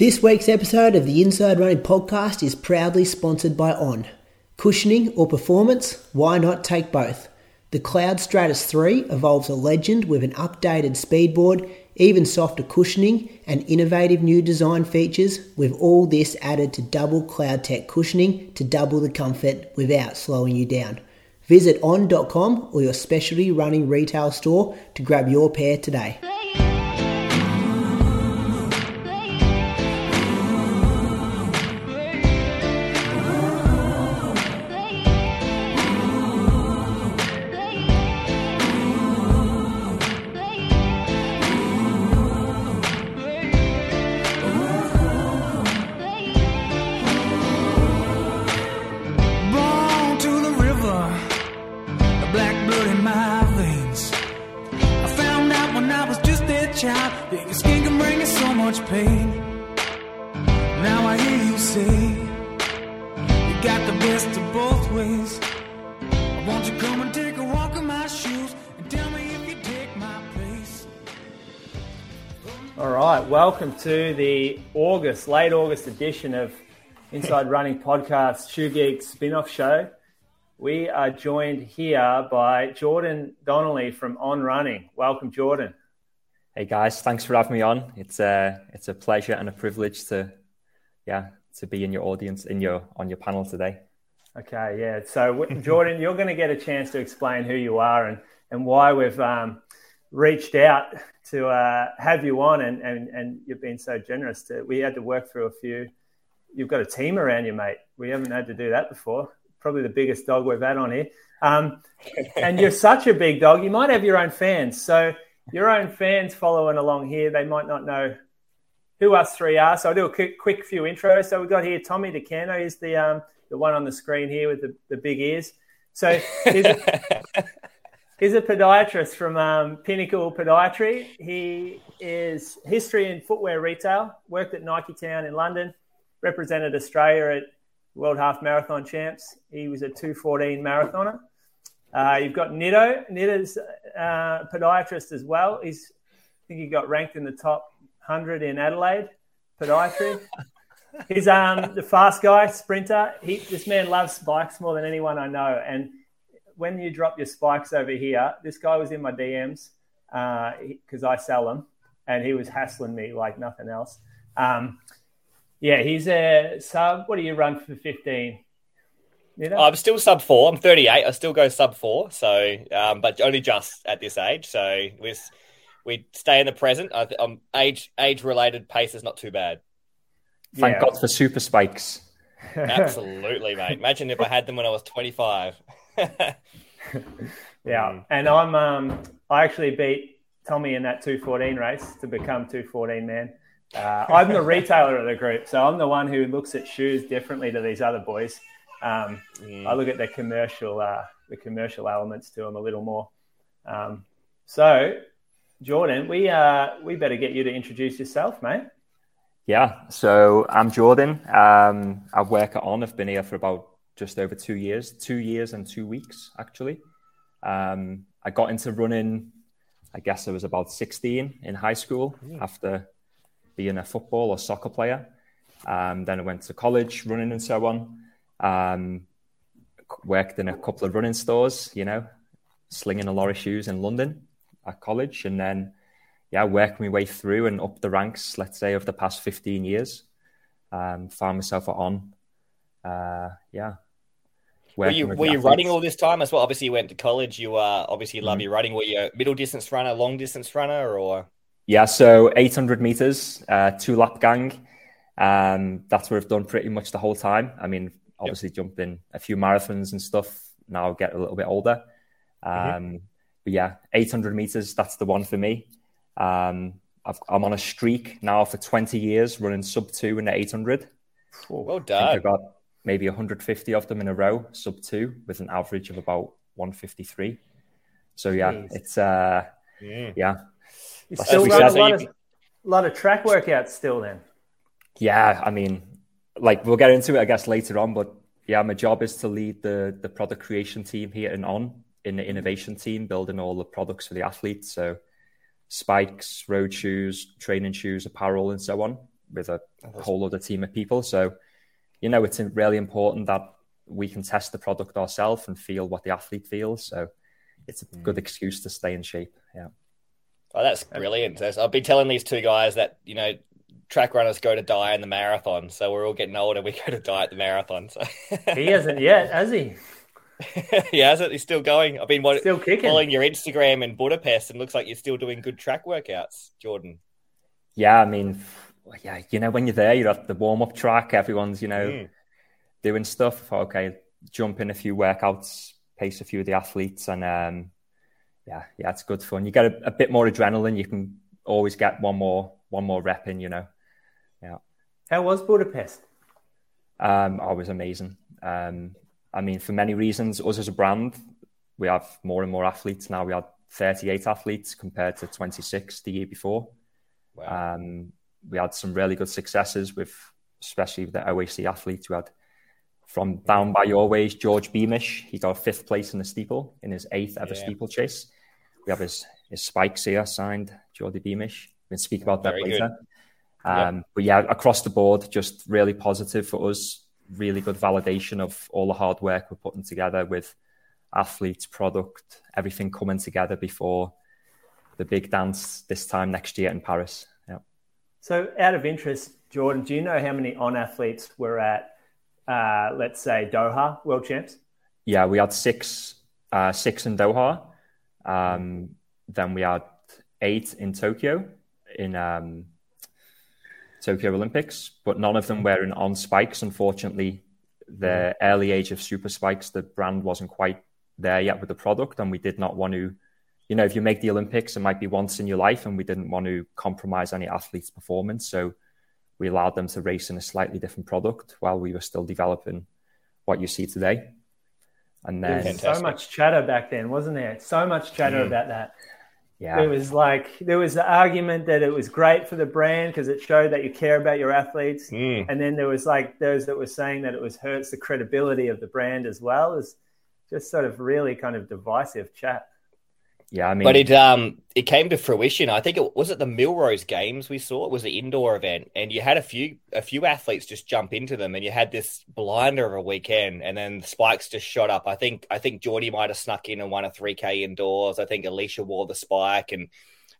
This week's episode of the Inside Running podcast is proudly sponsored by On. Cushioning or performance? Why not take both? The Cloudstratus 3 evolves a legend with an updated speedboard, even softer cushioning, and innovative new design features, with all this added to double CloudTec cushioning to double the comfort without slowing you down. Visit on.com or your specialty running retail store to grab your pair today. To the August, late August edition of Inside Running Podcast Shoe Geek spin off show. We are joined here by Jordan Donnelly from On Running. Welcome, Jordan. Hey guys, thanks for having me on. It's a it's a pleasure and a privilege to yeah to be in your audience in your on your panel today. Okay, yeah. So, Jordan, you're going to get a chance to explain who you are and, and why we've um, reached out to uh, have you on, and, and, and you've been so generous. To, we had to work through a few. You've got a team around you, mate. We haven't had to do that before. Probably the biggest dog we've had on here. Um, and you're such a big dog, you might have your own fans. So, your own fans following along here, they might not know who us three are. So I'll do a quick, quick few intros. So we've got here Tommy DeCano. He's the um, the one on the screen here with the, the big ears. So he's a podiatrist from um, Pinnacle Podiatry. He is history in footwear retail. Worked at Nike Town in London. Represented Australia at World Half Marathon Champs. He was a 214 marathoner. Uh, you've got Nito. Nito's uh, podiatrist as well. He's I think he got ranked in the top 100 in Adelaide podiatry. He's um, the fast guy, sprinter. He, this man loves bikes more than anyone I know. And when you drop your spikes over here, this guy was in my DMs because I sell them, and he was hassling me like nothing else. Um, yeah, he's a sub. What do you run for 15? You know? I'm still sub four. I'm 38. I still go sub four. So, um, but only just at this age. So we we stay in the present. I, th- um, age age related pace is not too bad. Thank Yeah. God for super spikes. Absolutely, mate. Imagine if I had them when I was 25. Yeah, and I'm um, I actually beat Tommy in that 214 race to become 214 man. Uh, I'm the retailer of the group, so I'm the one who looks at shoes differently to these other boys. Um, I look at the commercial uh, the commercial elements to them a little more. Um, so, Jordan, we uh, we better get you to introduce yourself, mate. Yeah, so I'm Jordan. Um, I work at On. I've been here for about just over two years, two years and two weeks actually. Um, I got into running. I guess I was about 16 in high school after being a football or soccer player. Um, then I went to college running and so on. Um, worked in a couple of running stores, you know, slinging a lot of shoes in London at college. And then, yeah, worked my way through and up the ranks, let's say, of the past 15 years. Um, found myself at on. Uh, yeah. Were you were you running all this time as well? Obviously, you went to college. You uh, obviously love Mhm. your running. Were you a middle distance runner, long distance runner, or Yeah, so 800 meters, uh, two lap gang. Um, that's what I've done pretty much the whole time. I mean, obviously jumped in a few marathons and stuff. Now I get a little bit older. Um, But yeah, 800 meters, that's the one for me. Um, I've, I'm on a streak now for 20 years running sub two in the 800. well I think done? I've got maybe 150 of them in a row, sub two, with an average of about 153. So yeah, Jeez. it's uh, yeah, You As still we a said- lot of, lot of track workouts still then. Yeah, I mean, like we'll get into it, I guess, later on. But yeah, my job is to lead the the product creation team here and On in the innovation team, building all the products for the athletes. So spikes, road shoes, training shoes, apparel, and so on. with a whole other team of people. So, you know, it's really important that we can test the product ourselves and feel what the athlete feels. So, it's a mm. good excuse to stay in shape. Yeah. Oh, that's brilliant. I've been telling these two guys that you know track runners go to die in the marathon, so we're all getting older. We go to die at the marathon. So he hasn't yet, has he? he hasn't. He's still going. I've been what, still kicking. following your Instagram in Budapest, and looks like you're still doing good track workouts, Jordan. Yeah, I mean, yeah, you know, when you're there, you're at the warm up track. Everyone's, you know, mm. doing stuff. Okay, jump in a few workouts, pace a few of the athletes, and um, yeah, yeah, it's good fun. You get a, a, bit more adrenaline. You can always get one more one more rep in. You know, yeah. How was Budapest? Um, I was amazing. Um, I mean, for many reasons, us as a brand, we have more and more athletes now. We had 38 athletes compared to 26 the year before. Wow. Um, we had some really good successes with, especially the OAC athletes. We had from down by your ways, George Beamish. He got fifth place in the steeple in his eighth ever yeah. steeplechase. We have his, his spikes here signed, Geordie Beamish. We'll speak about that Very later. Um. But yeah, across the board, just really positive for us. Really good validation of all the hard work we're putting together with athletes, product, everything coming together before the big dance this time next year in Paris. So, out of interest, Jordan, do you know how many on athletes were at, uh, let's say, Doha World Champs? Yeah, we had six, uh, six in Doha. Um, then we had eight in Tokyo in um, Tokyo Olympics, but none of them were in on spikes. Unfortunately, the early age of super spikes, the brand wasn't quite there yet with the product, and we did not want to. You know, if you make the Olympics, it might be once in your life, and we didn't want to compromise any athlete's performance. So we allowed them to race in a slightly different product while we were still developing what you see today. And then so much chatter back then, wasn't there? So much chatter mm. about that. Yeah. It was like there was the argument that it was great for the brand because it showed that you care about your athletes. Mm. And then there was like those that were saying that it was hurts the credibility of the brand as well as just sort of really kind of divisive chat. Yeah, I mean, but it um it came to fruition. I think it was it the Millrose Games we saw. It was the indoor event, and you had a few a few athletes just jump into them, and you had this blinder of a weekend, and then the spikes just shot up. I think I think Geordie might have snuck in and won a three k indoors. I think Alicia wore the spike, and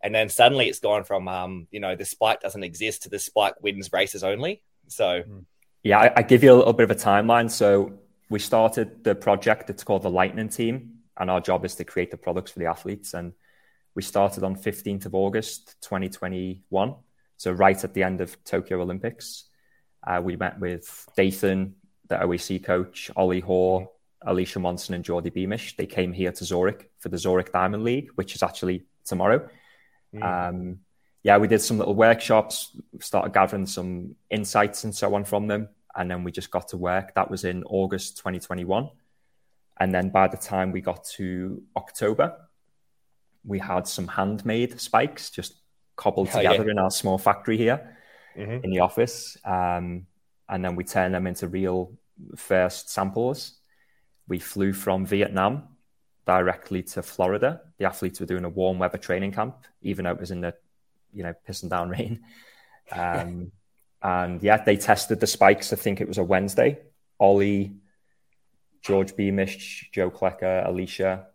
and then suddenly it's gone from um you know the spike doesn't exist to the spike wins races only. So hmm. yeah, I, I give you a little bit of a timeline. So we started the project. It's called the Lightning Team and our job is to create the products for the athletes. And we started on 15th of August 2021, so right at the end of Tokyo Olympics. Uh, we met with Dathan, the OAC coach, Ollie Hoare, Alicia Monson, and Geordie Beamish. They came here to Zurich for the Zurich Diamond League, which is actually tomorrow. Mm. Um, yeah, we did some little workshops, started gathering some insights and so on from them. And then we just got to work. That was in August 2021. And then by the time we got to October, we had some handmade spikes just cobbled oh, together yeah. in our small factory here mm-hmm. in the office. Um, and then we turned them into real first samples. We flew from Vietnam directly to Florida. The athletes were doing a warm weather training camp, even though it was in the, you know, pissing down rain. Um, and yeah, they tested the spikes. I think it was a Wednesday. Ollie George Beamish, Joe Klecker, Alicia,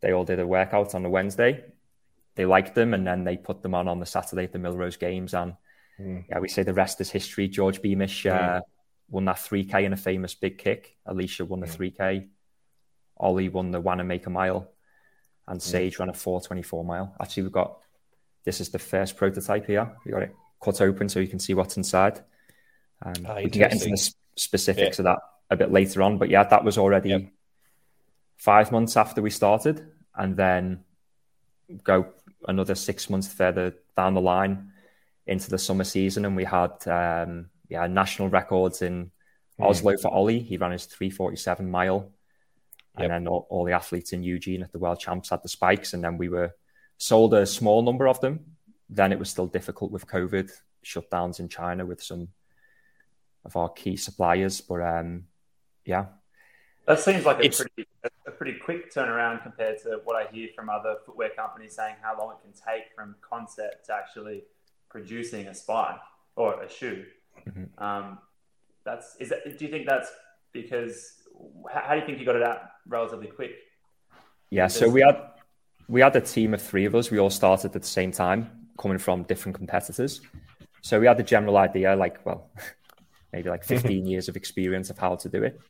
they all did a workout on the Wednesday. They liked them, and then they put them on on the Saturday at the Millrose Games. And mm. yeah, we say the rest is history. George Beamish uh, mm. won that 3K in a famous big kick. Alicia won the mm. 3K. Ollie won the Wanamaker mile, and Sage ran a 424 mile. Actually, we've got this is the first prototype here. We got it cut open so you can see what's inside. Um, we can get into the specifics yeah. of that a bit later on. But yeah, that was already yep. five months after we started, and then go another six months further down the line into the summer season, and we had um, yeah national records in mm. Oslo for Ollie. He ran his 347 mile, and then all, all, the athletes in Eugene at the World Champs had the spikes, and then we were sold a small number of them. Then it was still difficult with COVID shutdowns in China with some of our key suppliers, but um, yeah. That seems like a it's, pretty a pretty quick turnaround compared to what I hear from other footwear companies saying how long it can take from concept to actually producing a spike. or a shoe. Mm-hmm. Um, that's is that. Do you think that's because? How, how do you think you got it out relatively quick? Yeah, so we had we had a team of three of us. We all started at the same time, coming from different competitors. So we had the general idea, like, well, maybe like 15 years of experience of how to do it.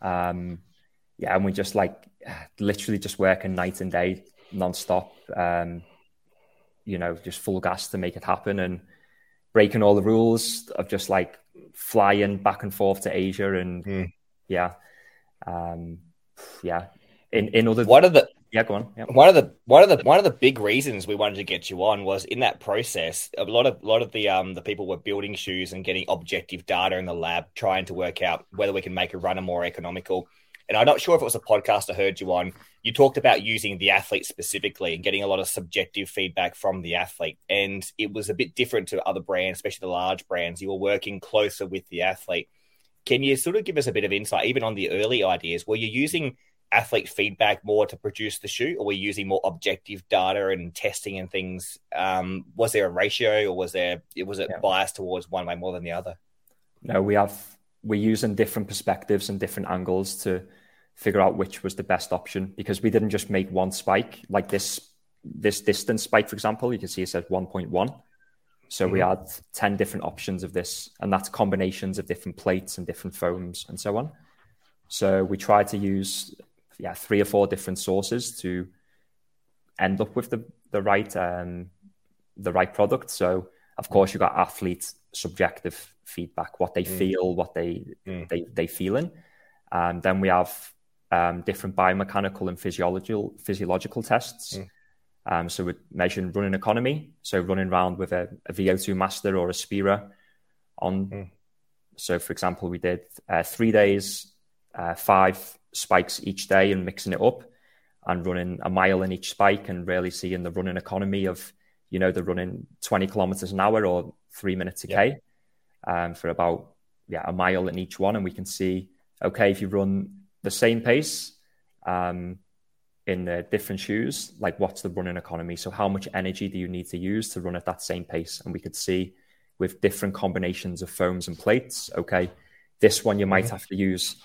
Um, yeah, and we just like literally just working night and day, nonstop. Um, you know, just full gas to make it happen and breaking all the rules of just like flying back and forth to Asia and mm. yeah, um, yeah. In in other, what are the yeah, go on. One of the one of the one of the big reasons we wanted to get you on was in that process. A lot of a lot of the um the people were building shoes and getting objective data in the lab, trying to work out whether we can make a runner more economical. And I'm not sure if it was a podcast I heard you on. You talked about using the athlete specifically and getting a lot of subjective feedback from the athlete. And it was a bit different to other brands, especially the large brands. You were working closer with the athlete. Can you sort of give us a bit of insight, even on the early ideas? Were you using athlete feedback more to produce the shoe, or were you using more objective data and testing and things? Um, was there a ratio, or was there was it yeah. biased towards one way more than the other? No, we have we're using different perspectives and different angles to figure out which was the best option because we didn't just make one spike like this this distance spike for example you can see it says 1.1 so mm-hmm. we had 10 different options of this and that's combinations of different plates and different foams and so on so we tried to use yeah three or four different sources to end up with the the right um the right product so of course you got athletes subjective feedback what they mm. feel what they mm. they they feeling and then we have um, different biomechanical and physiological physiological tests. Mm. Um, so we're measuring running economy, so running around with a, a VO2 master or a Spira on. Mm. So, for example, we did uh, three days, uh, five spikes each day, and mixing it up, and running a mile in each spike, and really seeing the running economy of, you know, the running 20 kilometers an hour or three minutes a k, um, for about yeah a mile in each one, and we can see okay if you run the same pace um, in the different shoes, like what's the running economy? So how much energy do you need to use to run at that same pace? And we could see with different combinations of foams and plates, okay, this one you might mm-hmm. have to use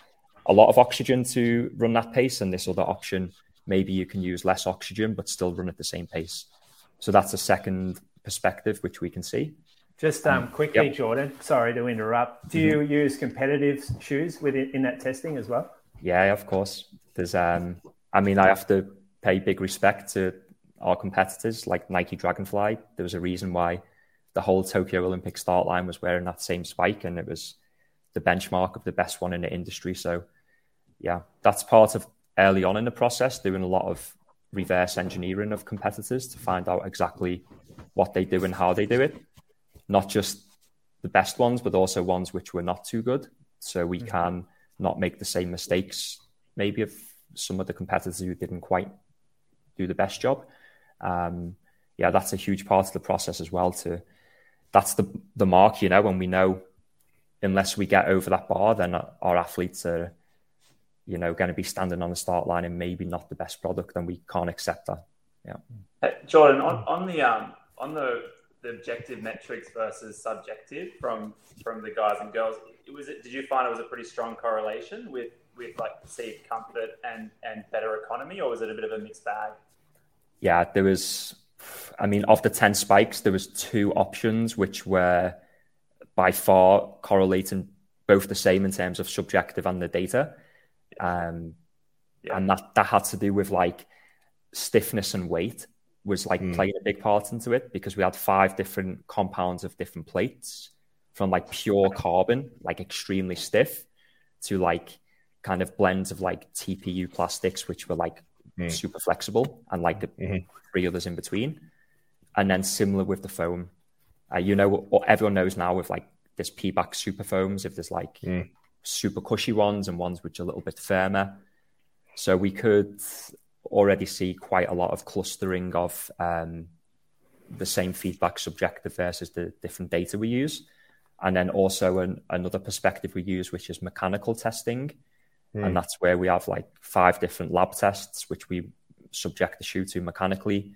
a lot of oxygen to run that pace, and this other option maybe you can use less oxygen but still run at the same pace. So that's a second perspective which we can see. Just um, um quickly, yep. Jordan. Sorry to interrupt. Do mm-hmm. you use competitive shoes within in that testing as well? Yeah, of course. There's, um, I mean, I have to pay big respect to our competitors like Nike Dragonfly. There was a reason why the whole Tokyo Olympic start line was wearing that same spike, and it was the benchmark of the best one in the industry. So, yeah, that's part of early on in the process, doing a lot of reverse engineering of competitors to find out exactly what they do and how they do it. Not just the best ones, but also ones which were not too good. So we mm-hmm. can not make the same mistakes maybe of some of the competitors who didn't quite do the best job. Um, yeah, that's a huge part of the process as well. To that's the the mark, you know, when we know unless we get over that bar, then our athletes are, you know, going to be standing on the start line and maybe not the best product, then we can't accept that. Yeah, hey, Jordan, on, on the um, on the the objective metrics versus subjective from from the guys and girls it was? Did you find it was a pretty strong correlation with with like perceived comfort and and better economy, or was it a bit of a mixed bag? Yeah, there was. I mean, of the ten spikes, there was two options which were by far correlating both the same in terms of subjective and the data, um, yeah. and that that had to do with like stiffness and weight was like mm. playing a big part into it because we had five different compounds of different plates from like pure carbon, like extremely stiff, to like kind of blends of like TPU plastics, which were like mm. super flexible, and like the mm-hmm. three others in between. And then similar with the foam, uh, you know, what everyone knows now with like this Pebax super foams, if there's like mm. Super cushy ones and ones which are a little bit firmer. So we could already see quite a lot of clustering of um, the same feedback subjective versus the different data we use and then also an, another perspective we use which is mechanical testing mm. and that's where we have like five different lab tests which we subject the shoe to mechanically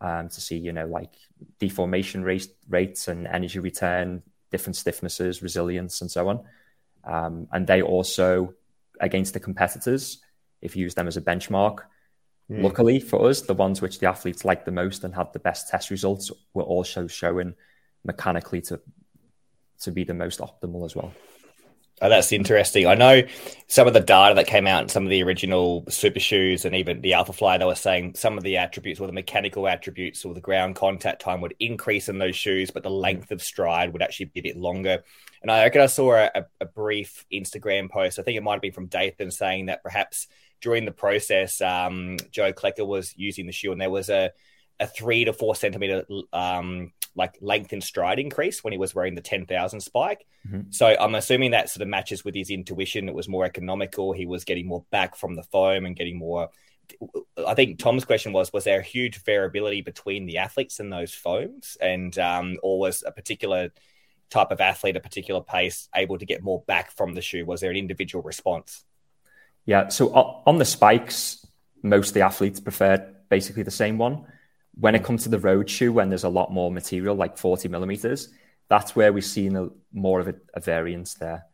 um, to see you know like deformation rate, rates and energy return different stiffnesses, resilience, and so on. Um, and they also, against the competitors, if you use them as a benchmark, mm. luckily for us, the ones which the athletes liked the most and had the best test results were also showing mechanically to to be the most optimal as well. Oh, that's interesting. I know some of the data that came out in some of the original super shoes and even the Alphafly, they were saying some of the attributes or the mechanical attributes or the ground contact time would increase in those shoes, but the length of stride would actually be a bit longer. And I reckon I saw a, a brief Instagram post, I think it might have been from Dathan, saying that perhaps during the process, um, Joe Klecker was using the shoe and there was a, a three to four centimeter um, like length and stride increase when he was wearing the 10,000 spike. Mm-hmm. So I'm assuming that sort of matches with his intuition. It was more economical. He was getting more back from the foam and getting more. I think Tom's question was: Was there a huge variability between the athletes in those foams, and um, or was a particular type of athlete, a particular pace, able to get more back from the shoe? Was there an individual response? Yeah. So on the spikes, most of the athletes preferred basically the same one. When it comes to the road shoe, when there's a lot more material, like 40 millimeters, that's where we've seen a, more of a, a variance there.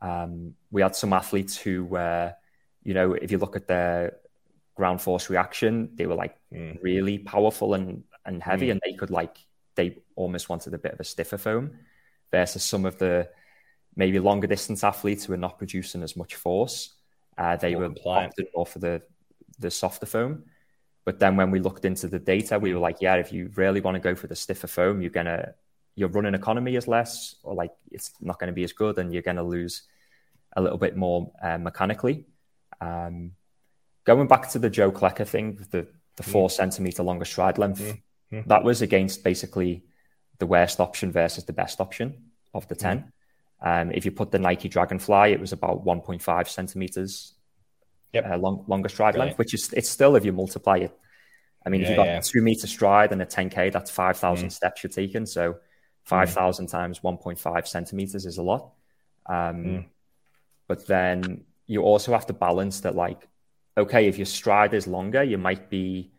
Um, we had some athletes who were, you know, if you look at their ground force reaction, they were like mm. really powerful and, and heavy, mm. and they could like, they almost wanted a bit of a stiffer foam versus some of the maybe longer distance athletes who are not producing as much force. Uh, they more were opted more for the, the softer foam. But then when we looked into the data, we were like, yeah, if you really want to go for the stiffer foam, you're gonna your running economy is less, or like it's not going to be as good, and you're going to lose a little bit more uh, mechanically. Um, going back to the Joe Klecker thing, the the four mm. centimeter longer stride length, mm. that was against basically the worst option versus the best option of the ten. Mm. Um, if you put the Nike Dragonfly, it was about 1.5 centimeters yep. uh, long, longer stride length, which is it's still if you multiply it. I mean, yeah, if you've got yeah. two meter stride and a 10k, that's 5,000 mm. steps you're taking. So 5,000 mm. times 1.5 centimeters is a lot. Um, mm. But then you also have to balance that, like, okay, if your stride is longer, you might be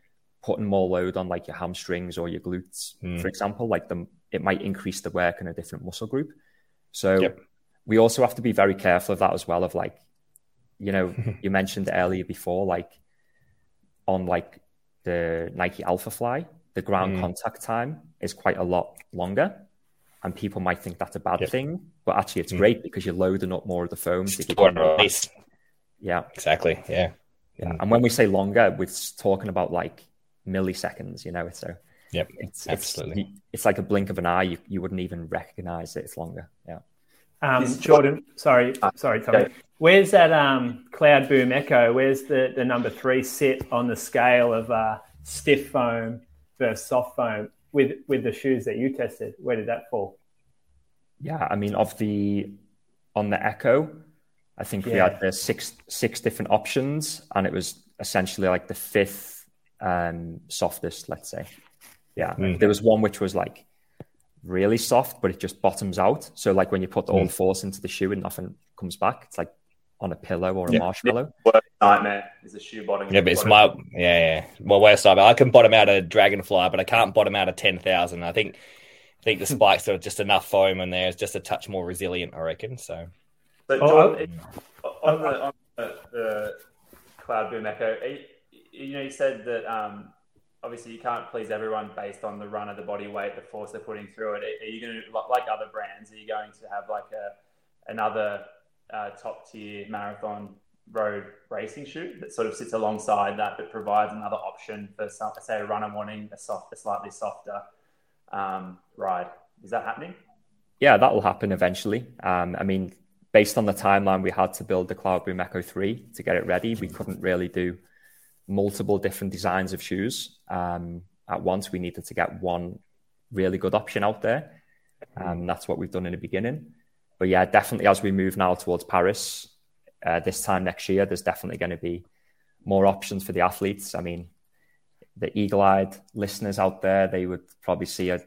putting more load on like your hamstrings or your glutes, mm. for example. Like the it might increase the work in a different muscle group. So yep. we also have to be very careful of that as well. Of like, you know, you mentioned earlier before, like on like the Nike Alphafly, the ground mm. contact time is quite a lot longer. And people might think that's a bad yep. thing, but actually it's mm. great because you're loading up more of the foam. To Yeah. Exactly. Yeah. Yeah. And when we say longer, we're talking about like milliseconds, you know, so yep, it's, absolutely. It's, it's like a blink of an eye. You, you wouldn't even recognize it. It's longer. Yeah. Um, Jordan, sorry, sorry, Tommy. Where's that um, Cloudboom Echo? Where's the, the number three sit on the scale of uh, stiff foam versus soft foam with with the shoes that you tested? Where did that fall? Yeah, I mean, of the on the Echo, I think yeah. we had the six six different options, and it was essentially like the fifth um, softest, let's say. Yeah, mm. there was one which was like really soft, but it just bottoms out. So like when you put all mm. the force into the shoe and nothing comes back, it's like on a pillow or a yeah. marshmallow. nightmare is a shoe bottom. Yeah, but it's my yeah, yeah. Well, worst nightmare. I can bottom out a dragonfly, but I can't bottom out a ten thousand. I think I think the spikes are just enough foam in there. It's just a touch more resilient, I reckon. So, but oh, John, oh, on, the, on the, the Cloudboom Echo, you know, you said that um, obviously you can't please everyone based on the run of the body weight, the force they're putting through it. Are you going to like other brands? Are you going to have like a another uh, top tier marathon road racing shoe that sort of sits alongside that, that provides another option for some, say a runner wanting a soft, a slightly softer um, ride? Is that happening? Yeah, that will happen eventually. Um, I mean, based on the timeline we had to build the Cloudboom Echo 3 to get it ready, we couldn't really do multiple different designs of shoes um, at once. We needed to get one really good option out there. Um, that's what we've done in the beginning. But yeah, definitely as we move now towards Paris uh, this time next year, there's definitely going to be more options for the athletes. I mean, the eagle-eyed listeners out there, they would probably see a,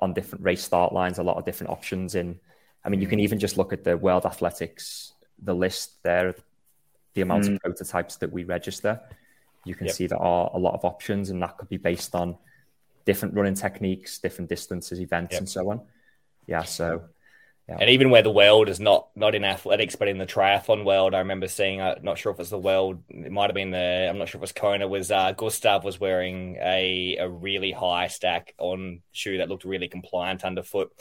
on different race start lines a lot of different options. In, I mean, you can even just look at the World Athletics, the list there, the amount mm. of prototypes that we register you can yep. see there are a lot of options, and that could be based on different running techniques, different distances, events, yep. and so on. Yeah, so Yeah. And even where the world is not not in athletics, but in the triathlon world, I remember seeing. I'm uh, not sure if it's the world. It might have been the. I'm not sure if it was Kona. Was uh, Gustav was wearing a a really high stack on shoe that looked really compliant underfoot.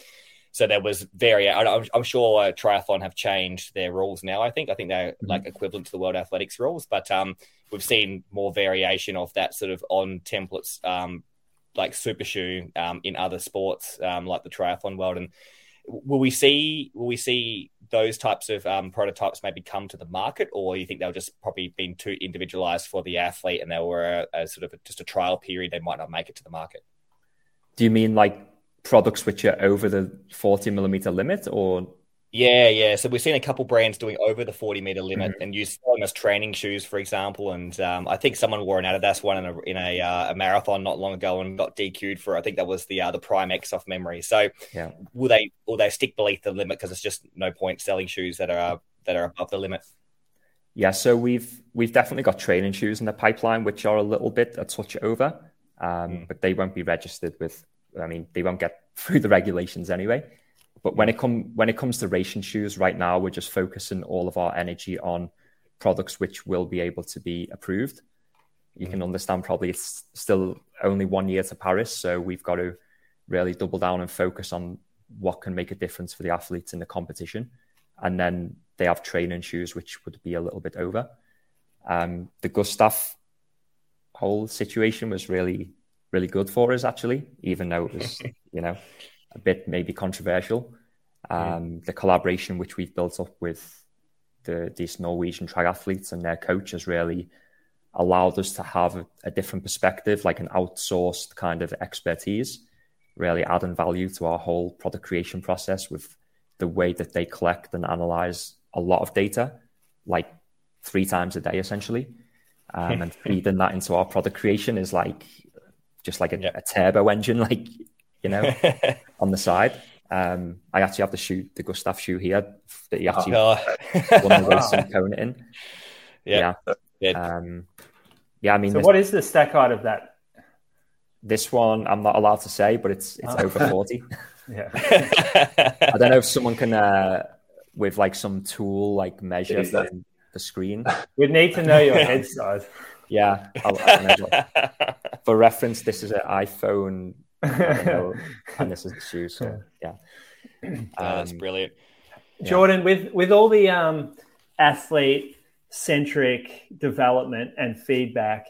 So there was very. I'm, I'm sure uh, triathlon have changed their rules now. I think. I think they're mm-hmm. like equivalent to the World Athletics rules, but um, we've seen more variation of that sort of on templates, um, like super shoe um, in other sports, um, like the triathlon world and will we see will we see those types of um, prototypes maybe come to the market, or you think they'll just probably been too individualized for the athlete and they were a, a sort of a, just a trial period? They might not make it to the market. Do you mean like products which are over the forty millimeter limit, or yeah, yeah. So we've seen a couple brands doing over the 40 meter limit mm-hmm. and use them as training shoes, for example. And um, I think someone wore an Adidas one in a in a, uh, a, marathon not long ago and got DQ'd for. I think that was the uh, the Prime X off memory. So yeah. will they will they stick beneath the limit because it's just no point selling shoes that are that are above the limit? Yeah, so we've we've definitely got training shoes in the pipeline, which are a little bit a touch over, um, mm. but they won't be registered with. I mean, they won't get through the regulations anyway. But when it come when it comes to racing shoes, right now we're just focusing all of our energy on products which will be able to be approved. You can mm. understand probably it's still only one year to Paris, so we've got to really double down and focus on what can make a difference for the athletes in the competition. And then they have training shoes which would be a little bit over. Um, the Gustav whole situation was really, really good for us actually, even though it was, you know, a bit maybe controversial. Um, The collaboration which we've built up with the, these Norwegian triathletes and their coaches really allowed us to have a, a, different perspective, like an outsourced kind of expertise, really adding value to our whole product creation process with the way that they collect and analyze a lot of data, like three times a day essentially. Um, and feeding that into our product creation is like just like a, yeah. a turbo engine, like you know, on the side. Um, I actually have the shoe, the Gustav shoe here that he actually oh, won the race in Kona in. Yeah. Yeah. Um, yeah, I mean, so what is the stack height of that? This one, I'm not allowed to say, but it's it's oh. over 40. yeah. I don't know if someone can, uh, with like some tool, like measure the, the screen. We'd need to know your head size. Yeah. I'll, I'll For reference, this is an iPhone and this is the shoe. So yeah, um, that's brilliant. Jordan, yeah. with with all the um, athlete centric development and feedback,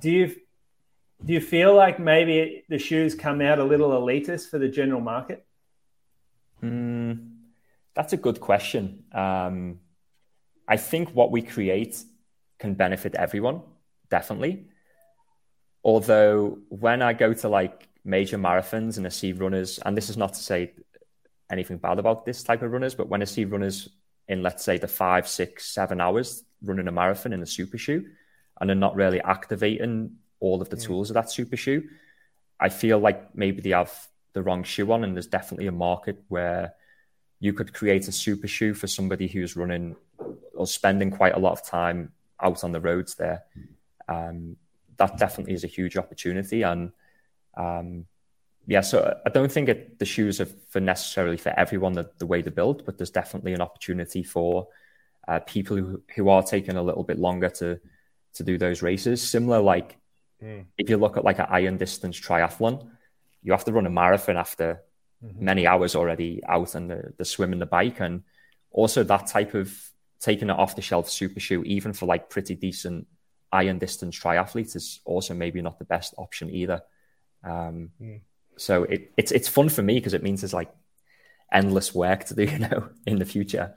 do you do you feel like maybe the shoes come out a little elitist for the general market? Mm, that's a good question. Um, I think what we create can benefit everyone, definitely. Although when I go to like major marathons and I see runners, and this is not to say anything bad about this type of runners, but when I see runners in, let's say, the five, six, seven hours running a marathon in a super shoe, and they're not really activating all of the tools of that super shoe, I feel like maybe they have the wrong shoe on, and there's definitely a market where you could create a super shoe for somebody who's running or spending quite a lot of time out on the roads there. Um, that definitely is a huge opportunity, and um, yeah, so I don't think it, the shoes are for necessarily for everyone the, the way they're built, but there's definitely an opportunity for uh, people who, who are taking a little bit longer to to do those races. Similar, like mm. if you look at like an iron distance triathlon, you have to run a marathon after mm-hmm. many hours already out and the, the swim and the bike, and also that type of taking an off the shelf super shoe, even for like pretty decent iron distance triathletes, is also maybe not the best option either. Um, mm. So it, it's it's fun for me because it means there's like endless work to do, you know, in the future.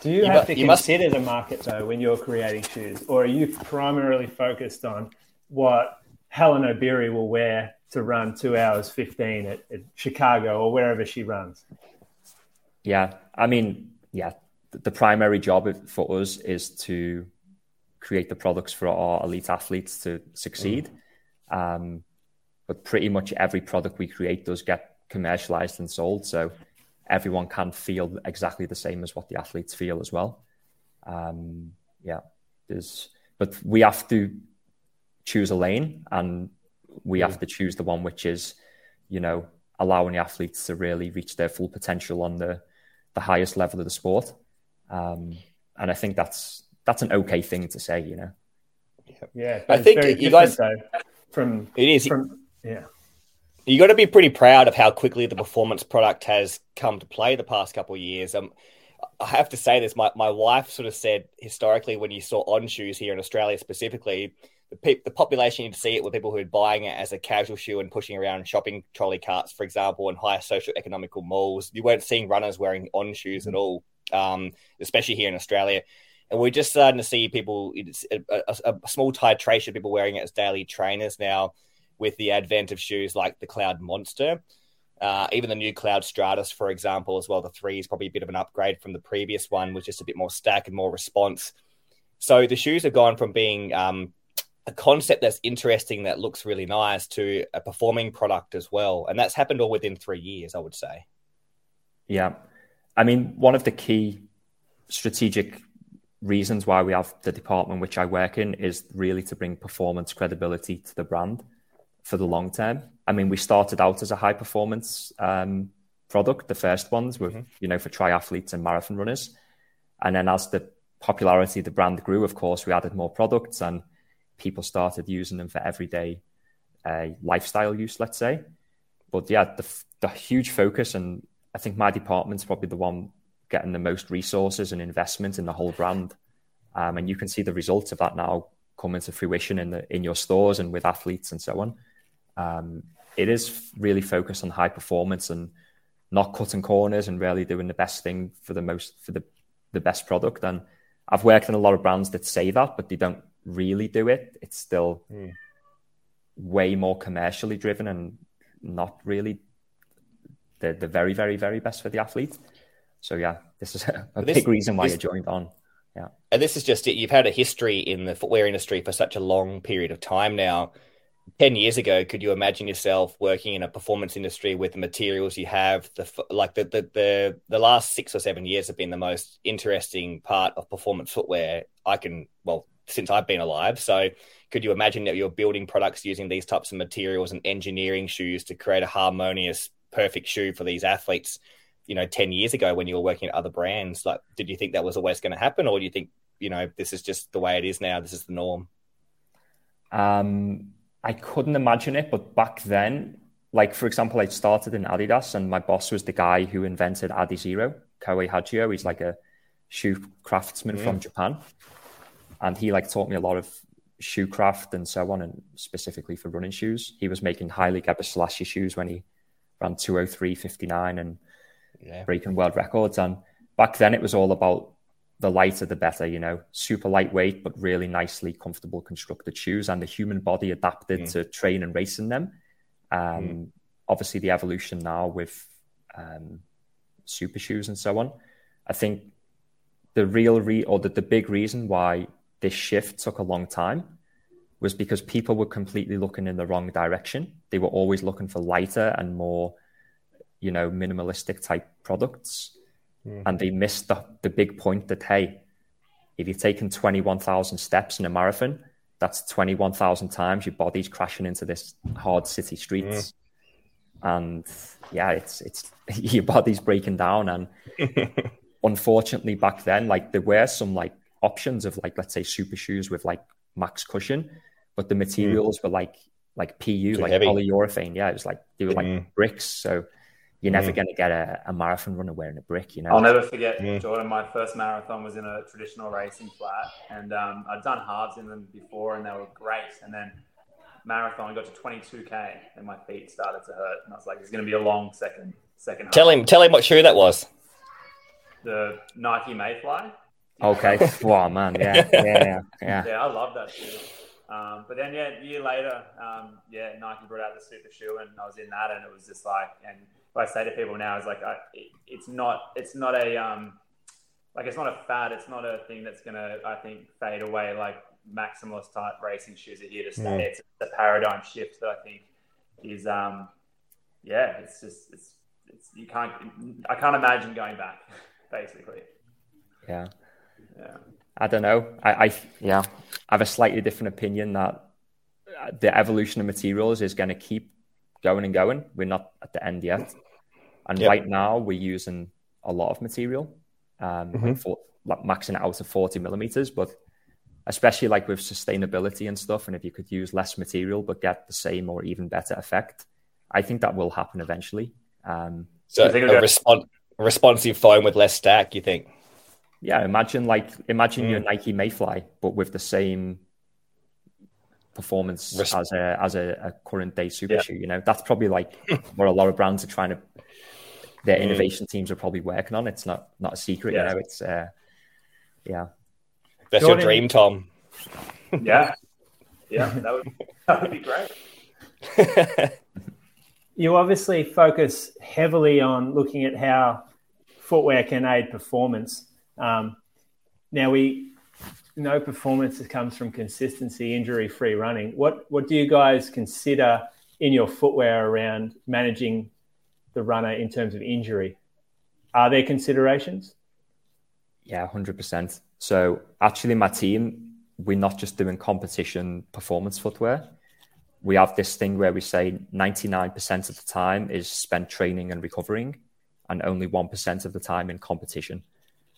Do you, you have to you consider must... the market though when you're creating shoes, or are you primarily focused on what Helen Obiri will wear to run two hours fifteen at, at Chicago or wherever she runs? Yeah, I mean, yeah, the primary job for us is to create the products for our elite athletes to succeed. Mm. Um, but pretty much every product we create does get commercialized and sold. So everyone can feel exactly the same as what the athletes feel as well. Um, yeah, there's, but we have to choose a lane and we yeah. have to choose the one which is, you know, allowing the athletes to really reach their full potential on the the highest level of the sport. Um, and I think that's that's an okay thing to say, you know. Yeah, I think you guys though, from it is from yeah. You got to be pretty proud of how quickly the performance product has come to play the past couple of years. Um, I have to say this. My, my wife sort of said historically, when you saw on shoes here in Australia specifically, the, pe- the population you'd see it were people who were buying it as a casual shoe and pushing around shopping trolley carts, for example, in higher social economical malls. You weren't seeing runners wearing on shoes at all, um, especially here in Australia. And we're just starting to see people, a, a, a small titration of people wearing it as daily trainers now with the advent of shoes like the Cloudmonster. Uh, even the new Cloudstratus, for example, as well. The three is probably a bit of an upgrade from the previous one, which is a bit more stack and more response. So the shoes have gone from being um, a concept that's interesting, that looks really nice, to a performing product as well. And that's happened all within three years, I would say. Yeah. I mean, one of the key strategic reasons why we have the department which I work in is really to bring performance credibility to the brand for the long term. I mean, we started out as a high performance um, product, the first ones were, mm-hmm. you know, for triathletes and marathon runners. And then as the popularity of the brand grew, of course, we added more products and people started using them for everyday uh, lifestyle use, let's say. But yeah, the, the huge focus, and I think my department's probably the one getting the most resources and investment in the whole brand. Um, and you can see the results of that now coming to fruition in the in your stores and with athletes and so on um, it is really focused on high performance and not cutting corners and really doing the best thing for the most for the the best product. And I've worked in a lot of brands that say that, but they don't really do it. It's still mm. way more commercially driven and not really the the very very very best for the athlete. So yeah, this is a, a this, big reason why this, you joined on. Yeah, and this is just it. You've had a history in the footwear industry for such a long period of time now 10 years ago could you imagine yourself working in a performance industry with the materials you have? The like the, the the the last six or seven years have been the most interesting part of performance footwear i can well since i've been alive. So could you imagine that you're building products using these types of materials and engineering shoes to create a harmonious perfect shoe for these athletes you know 10 years ago when you were working at other brands? Like did you think that was always going to happen or do you think you know this is just the way it is now this is the norm? Um I couldn't imagine it, but back then, like for example, I started in Adidas, and my boss was the guy who invented Adizero, Kohei Hagio. He's like a shoe craftsman mm. from Japan, and he like taught me a lot of shoe craft and so on, and specifically for running shoes. He was making Haile Gebrselassie shoes when he ran 203.59 and yeah. breaking world records. And back then, it was all about the lighter the better, you know, super lightweight, but really nicely comfortable constructed shoes. And the human body adapted mm. to train and race in them. Um, mm. Obviously, the evolution now with um, super shoes and so on. I think the real re or the, the big reason why this shift took a long time was because people were completely looking in the wrong direction. They were always looking for lighter and more, you know, minimalistic type products. Mm. And they missed the, the big point that, hey, if you're taking 21,000 steps in a marathon, that's 21,000 times your body's crashing into this hard city streets. Mm. And yeah, it's, it's your body's breaking down. And unfortunately, back then, like there were some like options of like, let's say super shoes with like max cushion, but the materials mm. were like, like PU, Too like heavy. polyurethane. Yeah, it was like, they were like mm. bricks. So you're never mm. going to get a, a, marathon runner wearing a brick, you know. I'll never forget, mm. Jordan. My first marathon was in a traditional racing flat, and um, I'd done halves in them before, and they were great. And then marathon, I got to 22k, and my feet started to hurt, and I was like, "It's going to be a long second second." Half. Tell him, tell him what shoe that was. The Nike Mayfly. Okay. wow, man. Yeah, yeah, yeah. Yeah, yeah I love that shoe. Um, but then, yeah, a year later, um, yeah, Nike brought out the super shoe, and I was in that, and it was just like, and what I say to people now is like, I, it, it's not, it's not a, um, like it's not a fad. It's not a thing that's gonna, I think, fade away. Like maximalist type racing shoes are here to stay. Mm. It's a paradigm shift that I think is, um, yeah, it's just, it's, it's you can't, I can't imagine going back, basically. Yeah. Yeah. I don't know. I, I yeah, I have a slightly different opinion that the evolution of materials is going to keep going and going. We're not at the end yet. And yep. right now, we're using a lot of material, um, mm-hmm. like, for, like maxing it out to 40 millimeters. But especially like with sustainability and stuff, and if you could use less material but get the same or even better effect, I think that will happen eventually. Um, so a respon- responsive foam with less stack, you think? Yeah, imagine like imagine mm. your Nike Mayfly, but with the same performance Res- as a as a, a current day super yeah. shoe. You know, that's probably like what a lot of brands are trying to. Their mm. innovation teams are probably working on. It's not not a secret. Yeah. You know, it's uh, yeah. That's Jordan, your dream, Tom. Yeah, yeah, that would that would be great. you obviously focus heavily on looking at how footwear can aid performance. Um, now we know performance comes from consistency, injury-free running. What what do you guys consider in your footwear around managing the runner in terms of injury? Are there considerations? Yeah, hundred percent. So actually, my team, we're not just doing competition performance footwear. We have this thing where we say 99% of the time is spent training and recovering, and only 1% of the time in competition.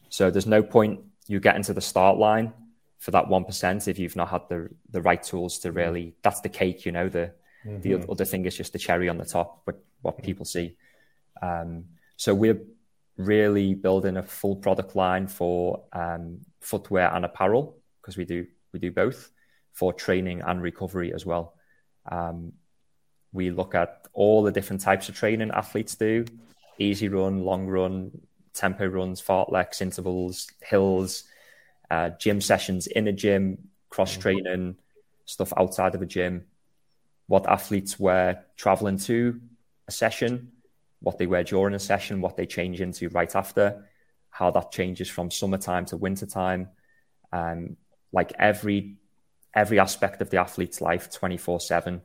So there's no point you get into the start line for that 1% if you've not had the, the right tools to really, that's the cake, you know, the, mm-hmm. the other thing is just the cherry on the top, but what people see. Um, so we're really building a full product line for um, footwear and apparel because we do we do both for training and recovery as well. Um, we look at all the different types of training athletes do: easy run, long run, tempo runs, fartleks, intervals, hills, uh, gym sessions in a gym, cross training, stuff outside of a gym. What athletes wear traveling to a session, what they wear during a session, what they change into right after, how that changes from summertime to wintertime. Um, like every every aspect of the athlete's life, twenty four seven.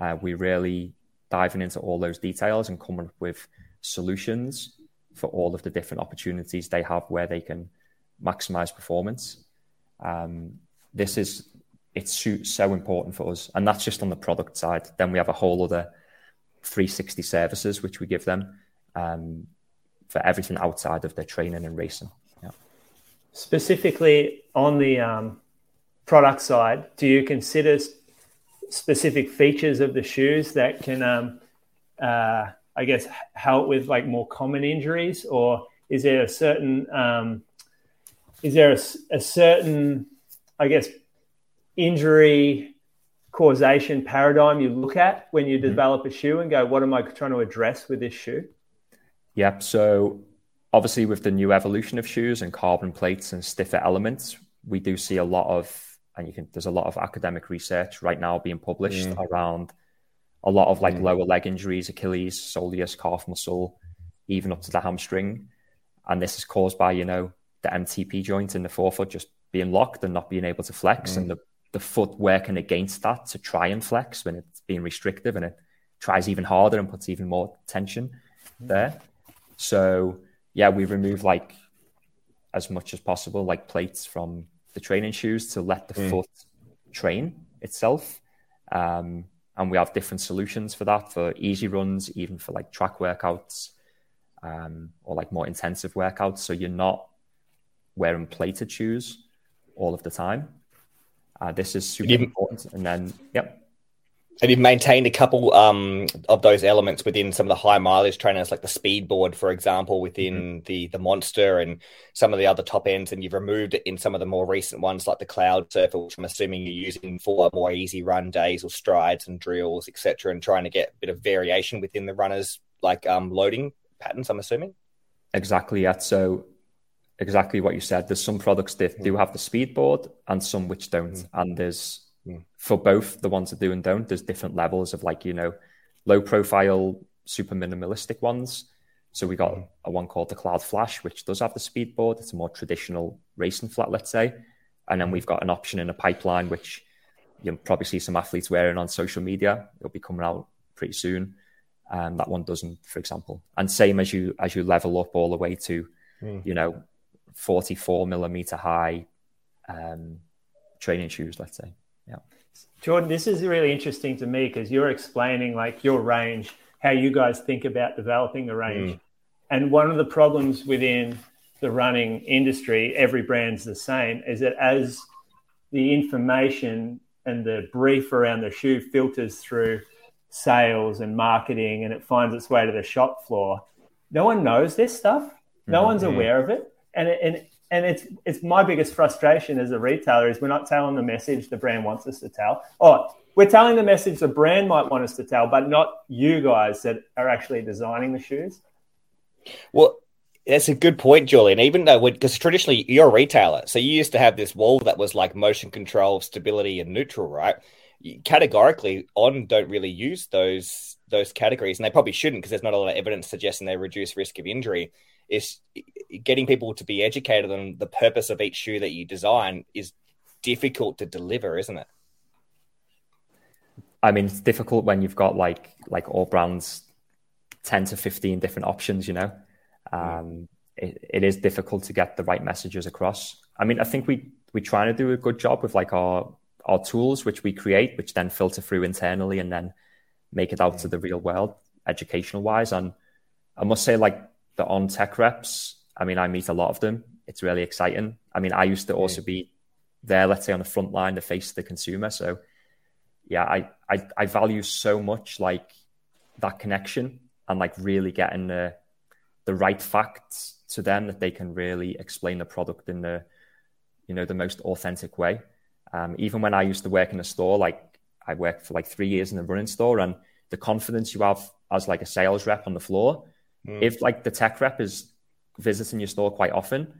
Uh, we really diving into all those details and coming up with solutions for all of the different opportunities they have where they can maximize performance. Um, this is it's so important for us, and that's just on the product side. Then we have a whole other 360 services which we give them um, for everything outside of their training and racing. Yeah. Specifically on the um, product side, do you consider specific features of the shoes that can, um, uh, I guess, help with like more common injuries, or is there a certain um, is there a, a certain, I guess, injury causation paradigm you look at when you mm-hmm. develop a shoe and go, what am I trying to address with this shoe? Yep. So obviously, with the new evolution of shoes and carbon plates and stiffer elements, we do see a lot of, and you can, there's a lot of academic research right now being published mm. around a lot of like mm. lower leg injuries, Achilles, soleus, calf muscle, even up to the hamstring. And this is caused by, you know, the MTP joint in the forefoot just being locked and not being able to flex, mm. and the, the foot working against that to try and flex when it's being restrictive and it tries even harder and puts even more tension mm. there. So yeah, we remove like as much as possible, like plates from the training shoes to let the mm. foot train itself. Um, and we have different solutions for that for easy runs, even for like track workouts um, or like more intensive workouts. So you're not wearing plated shoes all of the time. Uh, this is super important. And then, yep. Have you've maintained a couple um, of those elements within some of the high mileage trainers, like the speedboard, for example, within mm-hmm. the the monster and some of the other top ends, and you've removed it in some of the more recent ones, like the Cloudsurfer, which I'm assuming you're using for more easy run days or strides and drills, etc., and trying to get a bit of variation within the runners, like um, loading patterns. I'm assuming. Exactly. Yeah. So exactly what you said. There's some products that do have the speed board and some which don't. Mm. And there's mm. for both the ones that do and don't, there's different levels of like, you know, low profile, super minimalistic ones. So we got mm. a one called the Cloudflash, which does have the speed board. It's a more traditional racing flat, let's say. And then we've got an option in a pipeline, which you'll probably see some athletes wearing on social media. It'll be coming out pretty soon. And that one doesn't, for example. And same as you as you level up all the way to, mm. you know, 44 millimeter high um, training shoes, let's say. Yeah. Jordan, this is really interesting to me because you're explaining like your range, how you guys think about developing the range. Mm. And one of the problems within the running industry, every brand's the same, is that as the information and the brief around the shoe filters through sales and marketing and it finds its way to the shop floor, no one knows this stuff. No mm-hmm. one's aware of it. And, it, and and it's it's my biggest frustration as a retailer is we're not telling the message the brand wants us to tell. Oh, we're telling the message the brand might want us to tell, but not you guys that are actually designing the shoes. Well, that's a good point, Julian. Even though, because traditionally you're a retailer, so you used to have this wall that was like motion control, stability, and neutral, right? Categorically, on don't really use those those categories, and they probably shouldn't because there's not a lot of evidence suggesting they reduce risk of injury is getting people to be educated on the purpose of each shoe that you design is difficult to deliver, isn't it? I mean, it's difficult when you've got like like all brands, ten to fifteen different options. You know, um, it, it is difficult to get the right messages across. I mean, I think we we're trying to do a good job with like our our tools, which we create, which then filter through internally and then make it out to the real world, educational wise. And I must say, like the on tech reps, I mean, I meet a lot of them. It's really exciting. I mean, I used to also mm. be there, let's say, on the front line, the face of the consumer. So, yeah, I, I, I value so much like that connection and like really getting the the right facts to them that they can really explain the product in the you know the most authentic way. Um, even when I used to work in a store, like I worked for like three years in a running store, and the confidence you have as like a sales rep on the floor Mm. If like the tech rep is visiting your store quite often,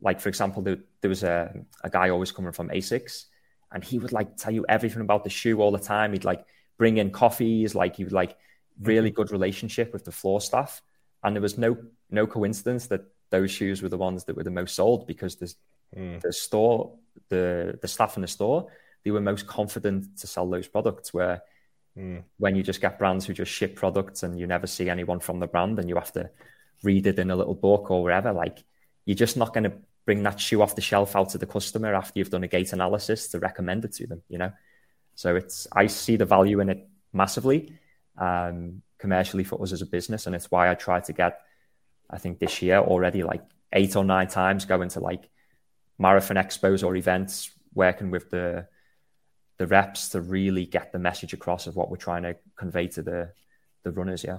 like for example, there, there was a, a guy always coming from Asics, and he would like tell you everything about the shoe all the time. He'd like bring in coffees, like he would like really mm-hmm. good relationship with the floor staff, and there was no no coincidence that those shoes were the ones that were the most sold because the mm. the store the the staff in the store they were most confident to sell those products where Mm. When you just get brands who just ship products and you never see anyone from the brand and you have to read it in a little book or wherever, like you're just not going to bring that shoe off the shelf out to the customer after you've done a gait analysis to recommend it to them, you know? So it's, I see the value in it massively um, commercially for us as a business. And it's why I try to get, I think this year already like eight or nine times going to like marathon expos or events, working with the, the reps to really get the message across of what we're trying to convey to the the runners. Yeah.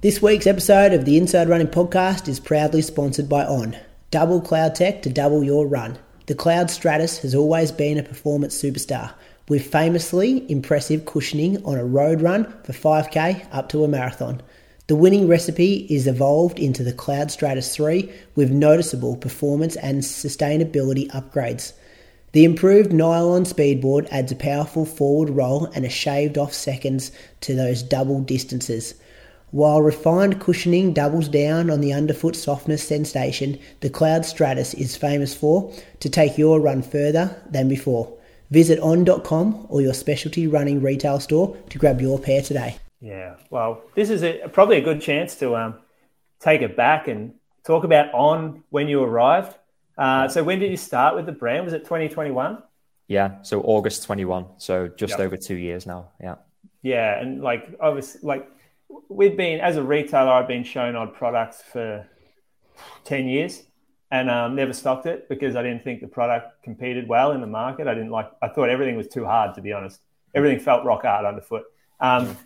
This week's episode of the Inside Running Podcast is proudly sponsored by On. Double CloudTec to double your run. The Cloudstratus has always been a performance superstar, with famously impressive cushioning on a road run for 5k up to a marathon. The winning recipe is evolved into the Cloudstratus 3 with noticeable performance and sustainability upgrades. The improved nylon speedboard adds a powerful forward roll and a shaved off seconds to those double distances. While refined cushioning doubles down on the underfoot softness sensation, the Cloudstratus is famous for to take your run further than before. Visit on.com or your specialty running retail store to grab your pair today. Yeah, well, this is a, probably a good chance to um, take it back and talk about on when you arrived uh, so when did you start with the brand? Was it 2021? Yeah, so August 21. So just yep. over two years now. Yeah. Yeah, and like obviously, like we've been as a retailer, I've been shown On products for 10 years and um, never stocked it because I didn't think the product competed well in the market. I didn't like. I thought everything was too hard, to be honest. Everything felt rock hard underfoot. Um,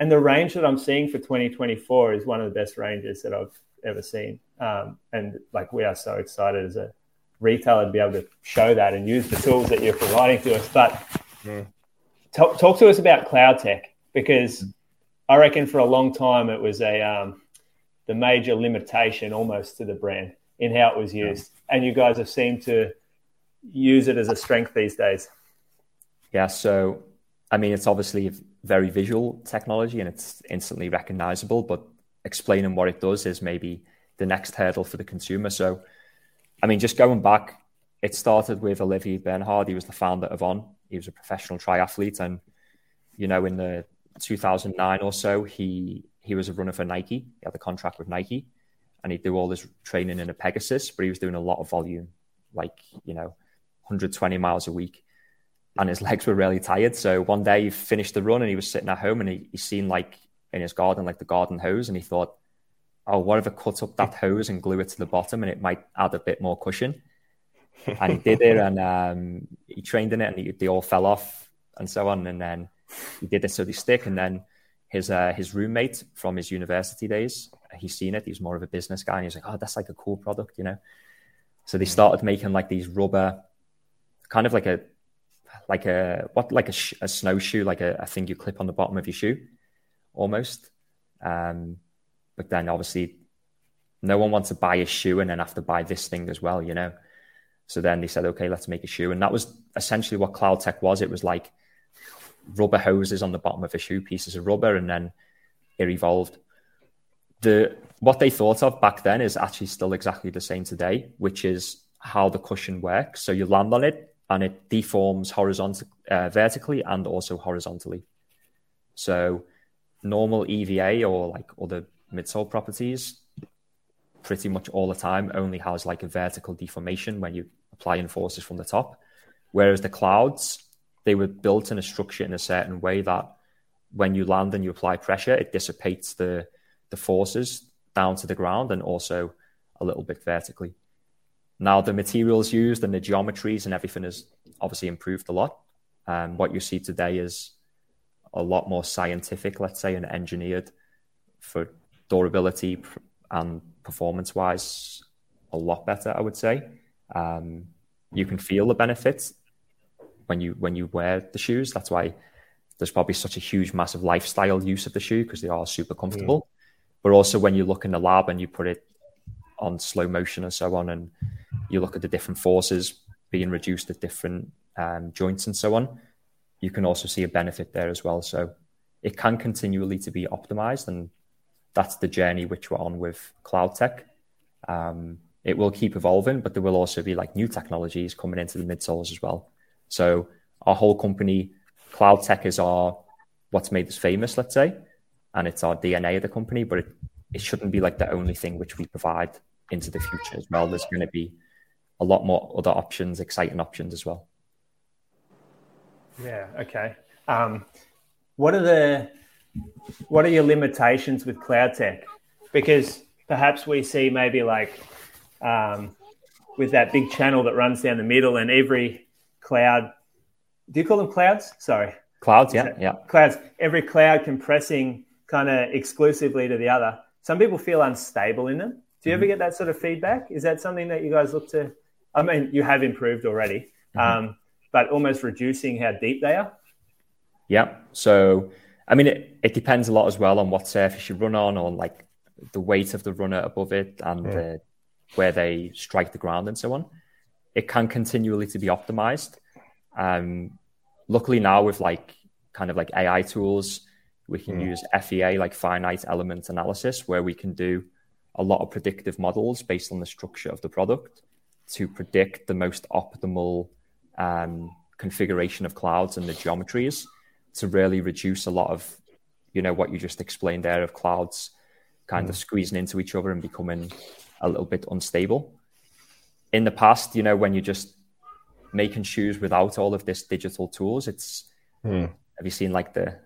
and the range that I'm seeing for 2024 is one of the best ranges that I've ever seen. Um, and like we are so excited as a retailer to be able to show that and use the tools that you're providing to us. But mm. talk, talk to us about CloudTec because I reckon for a long time it was a um, the major limitation almost to the brand in how it was used, and you guys have seemed to use it as a strength these days. Yeah, so I mean, it's obviously very visual technology and it's instantly recognizable, but explaining what it does is maybe the next hurdle for the consumer. So I mean, just going back, it started with Olivier Bernhard. He was the founder of On. He was a professional triathlete, and you know, in the 2009 or so, he he was a runner for Nike. He had a contract with Nike, and he'd do all his training in a Pegasus, but he was doing a lot of volume, like you know, 120 miles a week, and his legs were really tired. So one day he finished the run, and he was sitting at home, and he he seen like in his garden like the garden hose, and he thought, oh, what if I cut up that hose and glue it to the bottom and it might add a bit more cushion? And he did it and um, he trained in it and he, they all fell off and so on. And then he did it so they stick. And then his uh, his roommate from his university days, he's seen it. He's more of a business guy and he's like, oh, that's like a cool product, you know? So they started making like these rubber, kind of like a, like a, what, like a, sh- a snowshoe, like a, a thing you clip on the bottom of your shoe almost. Um, but then obviously, no one wants to buy a shoe and then have to buy this thing as well, you know. So then they said, okay, let's make a shoe, and that was essentially what CloudTec was. It was like rubber hoses on the bottom of a shoe, pieces of rubber, and then it evolved. The what they thought of back then is actually still exactly the same today, which is how the cushion works. So you land on it and it deforms horizontal, uh, vertically, and also horizontally. So normal EVA or like other midsole properties pretty much all the time only has like a vertical deformation when you apply forces from the top. Whereas the clouds, they were built in a structure in a certain way that when you land and you apply pressure, it dissipates the, the forces down to the ground and also a little bit vertically. Now, the materials used and the geometries and everything has obviously improved a lot. Um, what you see today is a lot more scientific, let's say, and engineered for durability and performance wise a lot better i would say um, you can feel the benefits when you when you wear the shoes that's why there's probably such a huge massive lifestyle use of the shoe because they are super comfortable mm. but also when you look in the lab and you put it on slow motion and so on and you look at the different forces being reduced at different um, joints and so on you can also see a benefit there as well so it can continually to be optimized and that's the journey which we're on with CloudTec. Um, it will keep evolving, but there will also be like new technologies coming into the midsoles as well. So our whole company, CloudTec is our what's made us famous, let's say, and it's our DNA of the company. But it, it shouldn't be like the only thing which we provide into the future as well. There's going to be a lot more other options, exciting options as well. Yeah. Okay. Um, what are the what are your limitations with CloudTec? Because perhaps we see maybe like um, with that big channel that runs down the middle, and every cloud. Do you call them clouds? Sorry, clouds. Yeah, yeah. Clouds. Every cloud compressing kind of exclusively to the other. Some people feel unstable in them. Do you ever get that sort of feedback? Is that something that you guys look to? I mean, you have improved already, mm-hmm. um, but almost reducing how deep they are. Yeah. So I mean, it, it depends a lot as well on what surface you run on, or like the weight of the runner above it, and yeah. uh, where they strike the ground and so on. It can continually to be optimized. Um, luckily now with like kind of like AI tools, we can mm. use FEA like finite element analysis, where we can do a lot of predictive models based on the structure of the product to predict the most optimal um, configuration of clouds and the geometries to really reduce a lot of, you know, what you just explained there of clouds kind mm. of squeezing into each other and becoming a little bit unstable. In the past, you know, when you're just making shoes without all of this digital tools, it's mm. have you seen like the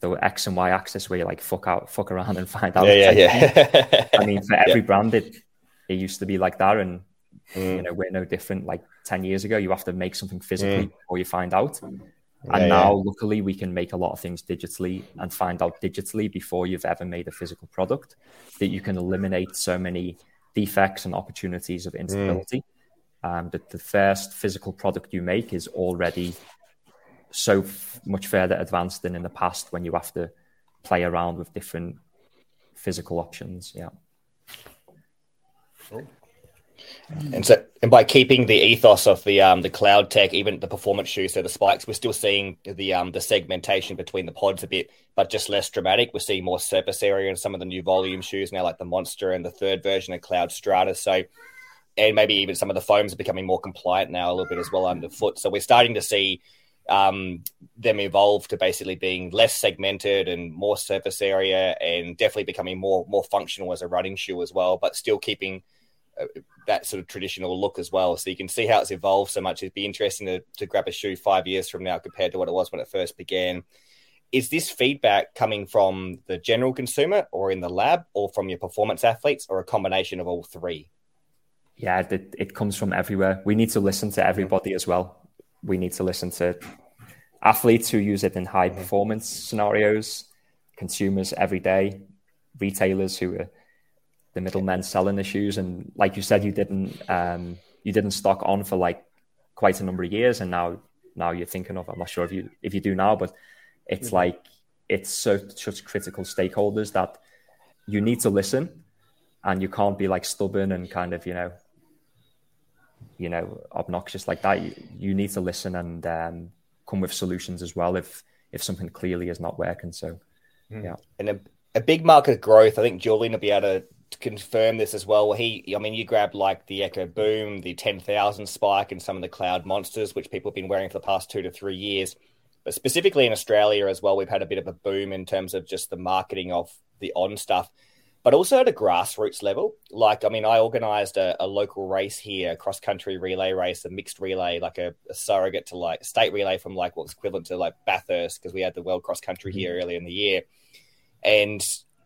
the X and Y axis where you like fuck out, fuck around and find out. Yeah, yeah, yeah. I mean, for every yeah. brand, it it used to be like that, and mm. you know we're no different. Like ten years ago, you have to make something physically mm. before you find out. And yeah, now, yeah. luckily, we can make a lot of things digitally and find out digitally before you've ever made a physical product that you can eliminate so many defects and opportunities of instability. Mm. Um, that the first physical product you make is already so f- much further advanced than in the past when you have to play around with different physical options. Yeah. Cool. And so, and by keeping the ethos of the um, the CloudTec, even the performance shoes, so the spikes, we're still seeing the um, the segmentation between the pods a bit, but just less dramatic. We're seeing more surface area in some of the new volume shoes now, like the Monster and the third version of Cloud Strata. So, and maybe even some of the foams are becoming more compliant now a little bit as well underfoot. So we're starting to see um, them evolve to basically being less segmented and more surface area, and definitely becoming more more functional as a running shoe as well, but still keeping that sort of traditional look as well. So you can see how it's evolved so much. It'd be interesting to, to grab a shoe five years from now compared to what it was when it first began. is this feedback coming from the general consumer or in the lab or from your performance athletes or a combination of all three? Yeah, it, it comes from everywhere. We need to listen to everybody as well. We need to listen to athletes who use it in high performance scenarios, consumers every day, retailers who are the middlemen selling the shoes. And like you said, you didn't um, you didn't stock on for like quite a number of years, and now now you're thinking of. I'm not sure if you if you do now, but it's mm-hmm. like it's so such critical stakeholders that you need to listen, and you can't be like stubborn and kind of you know you know obnoxious like that. You, you need to listen and um, come with solutions as well if if something clearly is not working. So mm. yeah, and a, a big market growth. I think Julian will be able to to confirm this as well. He, I mean, you grab like the Echo Boom, the 10,000 spike, and some of the Cloudmonsters, which people have been wearing for the past two to three years. But specifically in Australia as well, we've had a bit of a boom in terms of just the marketing of the on stuff, but also at a grassroots level. Like, I mean, I organized a, a local race here, a cross country relay race, a mixed relay, like a, a, surrogate to like state relay from like what's equivalent to like Bathurst, because we had the World Cross Country here mm-hmm. earlier in the year. And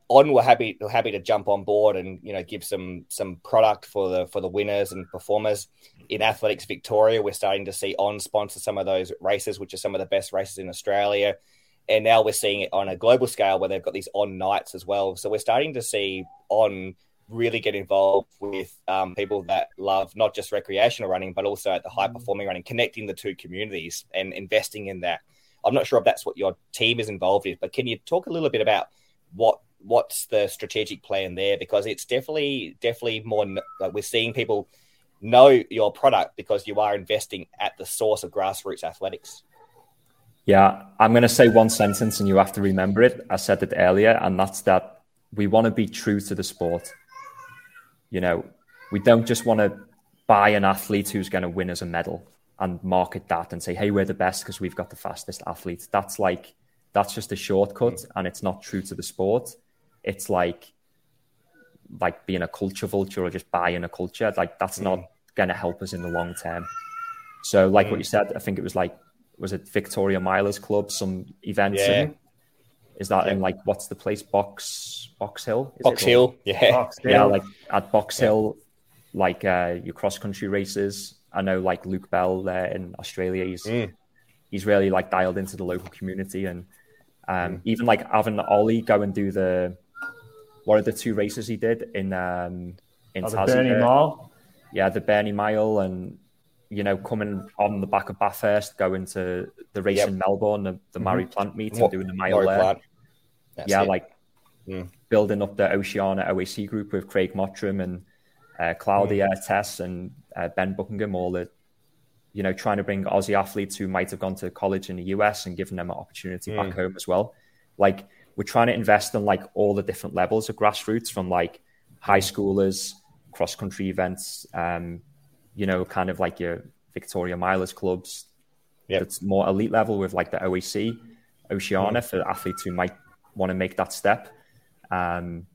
on were happy were happy to jump on board and you know give some some product for the for the winners and performers in athletics victoria we're starting to see on sponsor some of those races which are some of the best races in australia and now we're seeing it on a global scale where they've got these on nights as well so we're starting to see on really get involved with um, people that love not just recreational running but also at the high performing running connecting the two communities and investing in that i'm not sure if that's what your team is involved in but can you talk a little bit about what what's the strategic plan there? Because it's definitely definitely more like we're seeing people know your product because you are investing at the source of grassroots athletics. Yeah, I'm going to say one sentence and you have to remember it. I said it earlier, and that's that we want to be true to the sport. You know, we don't just want to buy an athlete who's going to win us a medal and market that and say, hey, we're the best because we've got the fastest athlete. That's like, that's just a shortcut and it's not true to the sport it's like like being a culture vulture or just buying a culture. Like that's mm. not going to help us in the long term. So, like mm. what you said, I think it was like was it Victoria Milers Club, some events. Yeah. In, is that yeah. in like what's the place? Box Box Hill. Is Box Hill, yeah, Box Hill. yeah, like at Box yeah. Hill, like uh, your cross country races. I know like Luke Bell there in Australia. He's mm. he's really like dialed into the local community and um, mm. even like having Ollie go and do the what are the two races he did in um, in oh, the Burnie Mile? Yeah, the Burnie Mile, and you know, coming on the back of Bathurst, going to the race yep. in Melbourne, the, the mm-hmm. Plant meet, and doing the mile there. Yeah, it. like mm. building up the Oceania OAC group with Craig Mottram and uh, Claudia mm. Tess and uh, Ben Buckingham, all the you know, trying to bring Aussie athletes who might have gone to college in the US and giving them an opportunity mm. back home as well. Like we're trying to invest in like all the different levels of grassroots from like high schoolers, cross country events, um, you know, kind of like your Victoria Milers clubs. Yep. It's more elite level with like the OAC, Oceania mm. for athletes who might want to make that step. Um,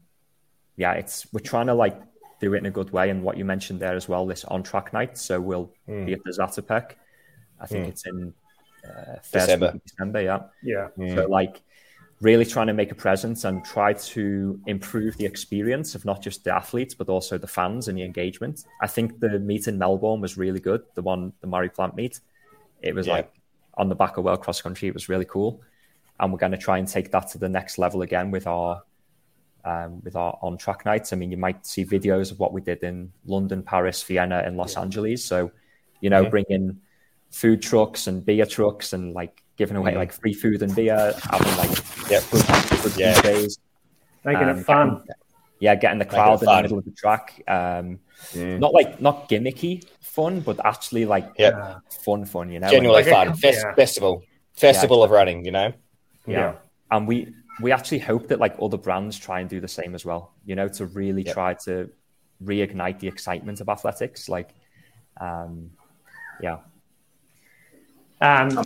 yeah, it's we're trying to like do it in a good way. And what you mentioned there as well, this on track night. So we'll mm. be at the Zatopek. I think mm. it's in uh, December. December, yeah. Yeah. So like really trying to make a presence and try to improve the experience of not just the athletes but also the fans and the engagement. I think the meet in Melbourne was really good. The one, the Murray Plant meet, it was yeah. like on the back of World Cross Country. It was really cool, and we're going to try and take that to the next level again with our um, with our on track nights. I mean, you might see videos of what we did in London, Paris, Vienna, and Los yeah. Angeles. So, you know, yeah. bringing food trucks and beer trucks and like giving away mm. like free food and beer, having like yeah, good, good yeah. days, making um, it fun. Getting, yeah, getting the crowd in the middle of the track. Um, mm. Not like not gimmicky fun, but actually like yeah. fun, fun. You know, genuinely like fun. Fest- yeah. Festival, festival of running. You know, yeah. and we we actually hope that like other brands try and do the same as well. You know, to really yep. try to reignite the excitement of athletics. Like, um, yeah, um,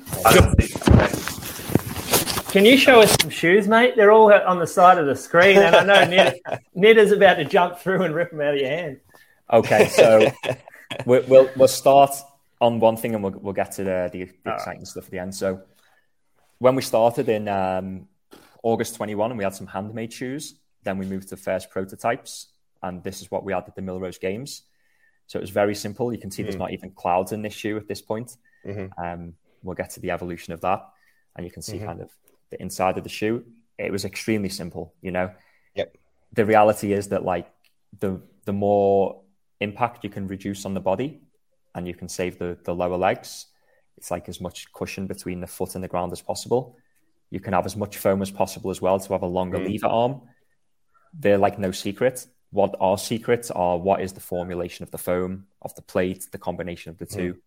can you show us some shoes, mate? They're all on the side of the screen, and I know Ned, Nid is about to jump through and rip them out of your hand. Okay, so we'll, we'll, we'll start on one thing, and we'll we'll get to the the, the exciting right. stuff at the end. So when we started in um, August 21 and we had some handmade shoes, then we moved to first prototypes. And this is what we had at the Millrose Games. So it was very simple. You can see there's not even clouds in this shoe at this point. Mm-hmm. Um, we'll get to the evolution of that. And you can see mm-hmm. kind of the inside of the shoe. It was extremely simple, you know. Yep. The reality is that like the the more impact you can reduce on the body and you can save the, the lower legs, it's like as much cushion between the foot and the ground as possible. You can have as much foam as possible as well to have a longer mm-hmm. lever arm. They're like no secret. What are secrets are what is the formulation of the foam, of the plate, the combination of the two,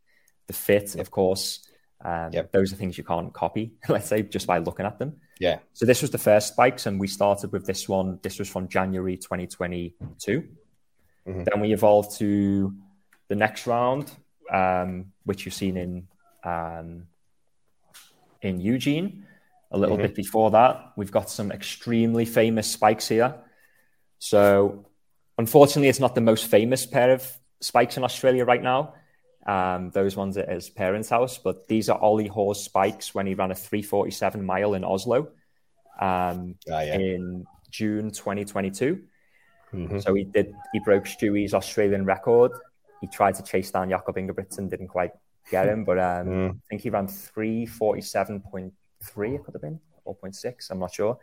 the fit, of course. Um, Yep. Those are things you can't copy, let's say, just by looking at them. Yeah. So this was the first spikes, and we started with this one. This was from January 2022. Then we evolved to the next round, um, which you've seen in um, in Eugene. A little bit before that, we've got some extremely famous spikes here. So, unfortunately, it's not the most famous pair of spikes in Australia right now. Um, those ones at his parents' house, but these are Ollie Hoare's spikes when he ran a 347 mile in Oslo um, Ah, yeah. in June 2022. So he did. He broke Stewie's Australian record. He tried to chase down Jakob Ingebrigtsen, didn't quite get him, but um, I think he ran 347.3. It could have been 4.6. I'm not sure.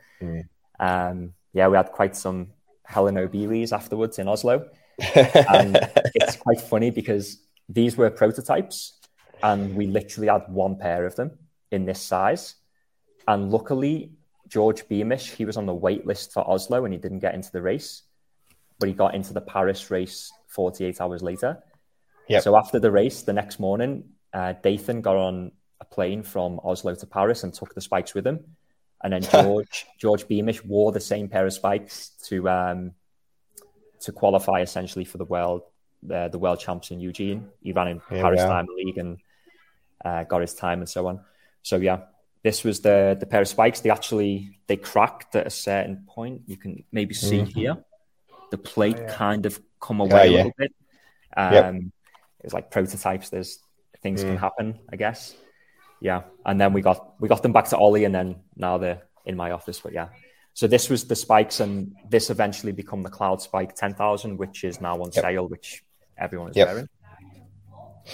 Um, yeah, we had quite some Helen O'Bealeys afterwards in Oslo. and it's quite funny because these were prototypes and we literally had one pair of them in this size. And luckily, Geordie Beamish, he was on the wait list for Oslo and he didn't get into the race, but he got into the Paris race 48 hours later. Yep. So after the race, the next morning, uh, Dathan got on a plane from Oslo to Paris and took the spikes with him. And then George Geordie Beamish wore the same pair of spikes to um, to qualify essentially for the world the, the world champs in Eugene. He ran in Yeah, Paris wow. Diamond League and uh, got his time and so on. So yeah, this was the the pair of spikes. They actually they cracked at a certain point. You can maybe see here the plate kind of come away Oh, a little bit. Um, Yep. It was like prototypes. There's things can happen, I guess. Yeah, and then we got we got them back to Ollie, and then now they're in my office. But yeah, so this was the spikes, and this eventually become the Cloudspike 10,000, which is now on sale, which everyone is Yep. wearing.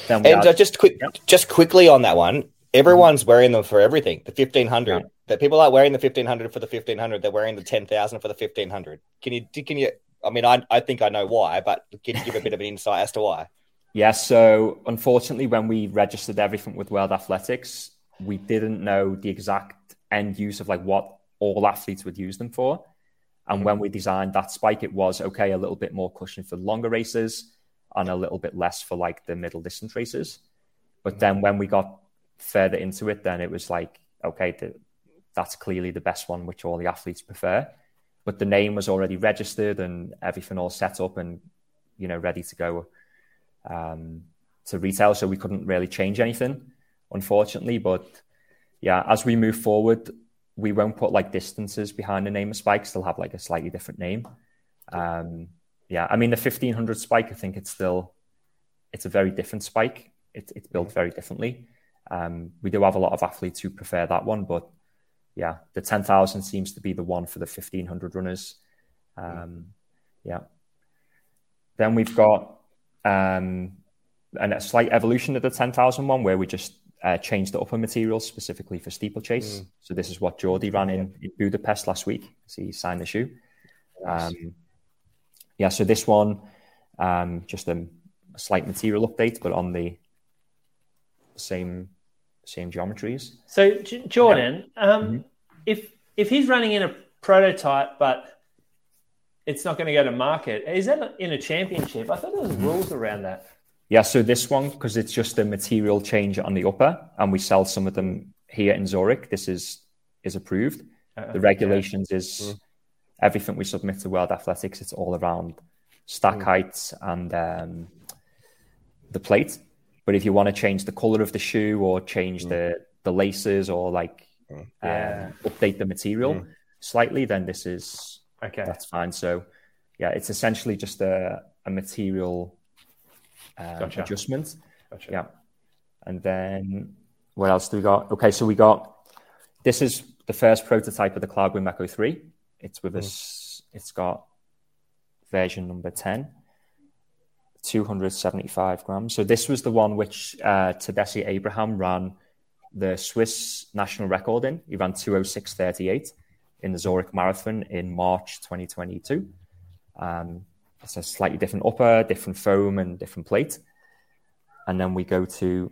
And had- uh, just quick, just quickly on that one, everyone's wearing them for everything. The fifteen hundred. Yeah. That people aren't wearing the fifteen hundred for the fifteen hundred. They're wearing the ten thousand for the fifteen hundred. Can you? Can you? I mean, I I think I know why, but can you give a bit of an insight as to why? Yeah, so unfortunately, when we registered everything with World Athletics, we didn't know the exact end use of like what all athletes would use them for. And when we designed that spike, it was okay, a little bit more cushion for longer races and a little bit less for like the middle distance races. But then when we got further into it, then it was like, okay, the, that's clearly the best one, which all the athletes prefer. But the name was already registered and everything all set up and, you know, ready to go um, to retail, so we couldn't really change anything, unfortunately. But yeah, as we move forward, we won't put like distances behind the name of spikes. They'll have like a slightly different name. Um, yeah, I mean the fifteen hundred spike. I think it's still it's a very different spike. It, it's built very differently. Um, we do have a lot of athletes who prefer that one, but yeah, the ten thousand seems to be the one for the fifteen hundred runners. Um, yeah. Then we've got um, and a slight evolution of the 10,000 one where we just uh, changed the upper material specifically for steeplechase. So this is what Geordie ran in, in Budapest last week. So he signed the shoe. Um, yeah, so this one, um, just a, a slight material update, but on the same same geometries. So, J- Jordan, um, if if he's running in a prototype, but it's not going to go to market, is that in a championship? I thought there was rules around that. Yeah, so this one, because it's just a material change on the upper, and we sell some of them here in Zurich, this is is approved. the regulations is everything we submit to World Athletics, it's all around stack heights and um, the plate. But if you want to change the color of the shoe or change the, the laces or like Yeah. um, update the material slightly, then this is Okay. that's fine. So, yeah, it's essentially just a, a material um, Gotcha. adjustment. Gotcha. Yeah. And then what else do we got? Okay, so we got this is the first prototype of the Cloudboom Echo 3. It's with us, it's got version number 10, 275 grams. So this was the one which uh, Tadesse Abraham ran the Swiss national record in. He ran 206.38 in the Zurich Marathon in March 2022. Um, it's a slightly different upper, different foam, and different plate. And then we go to,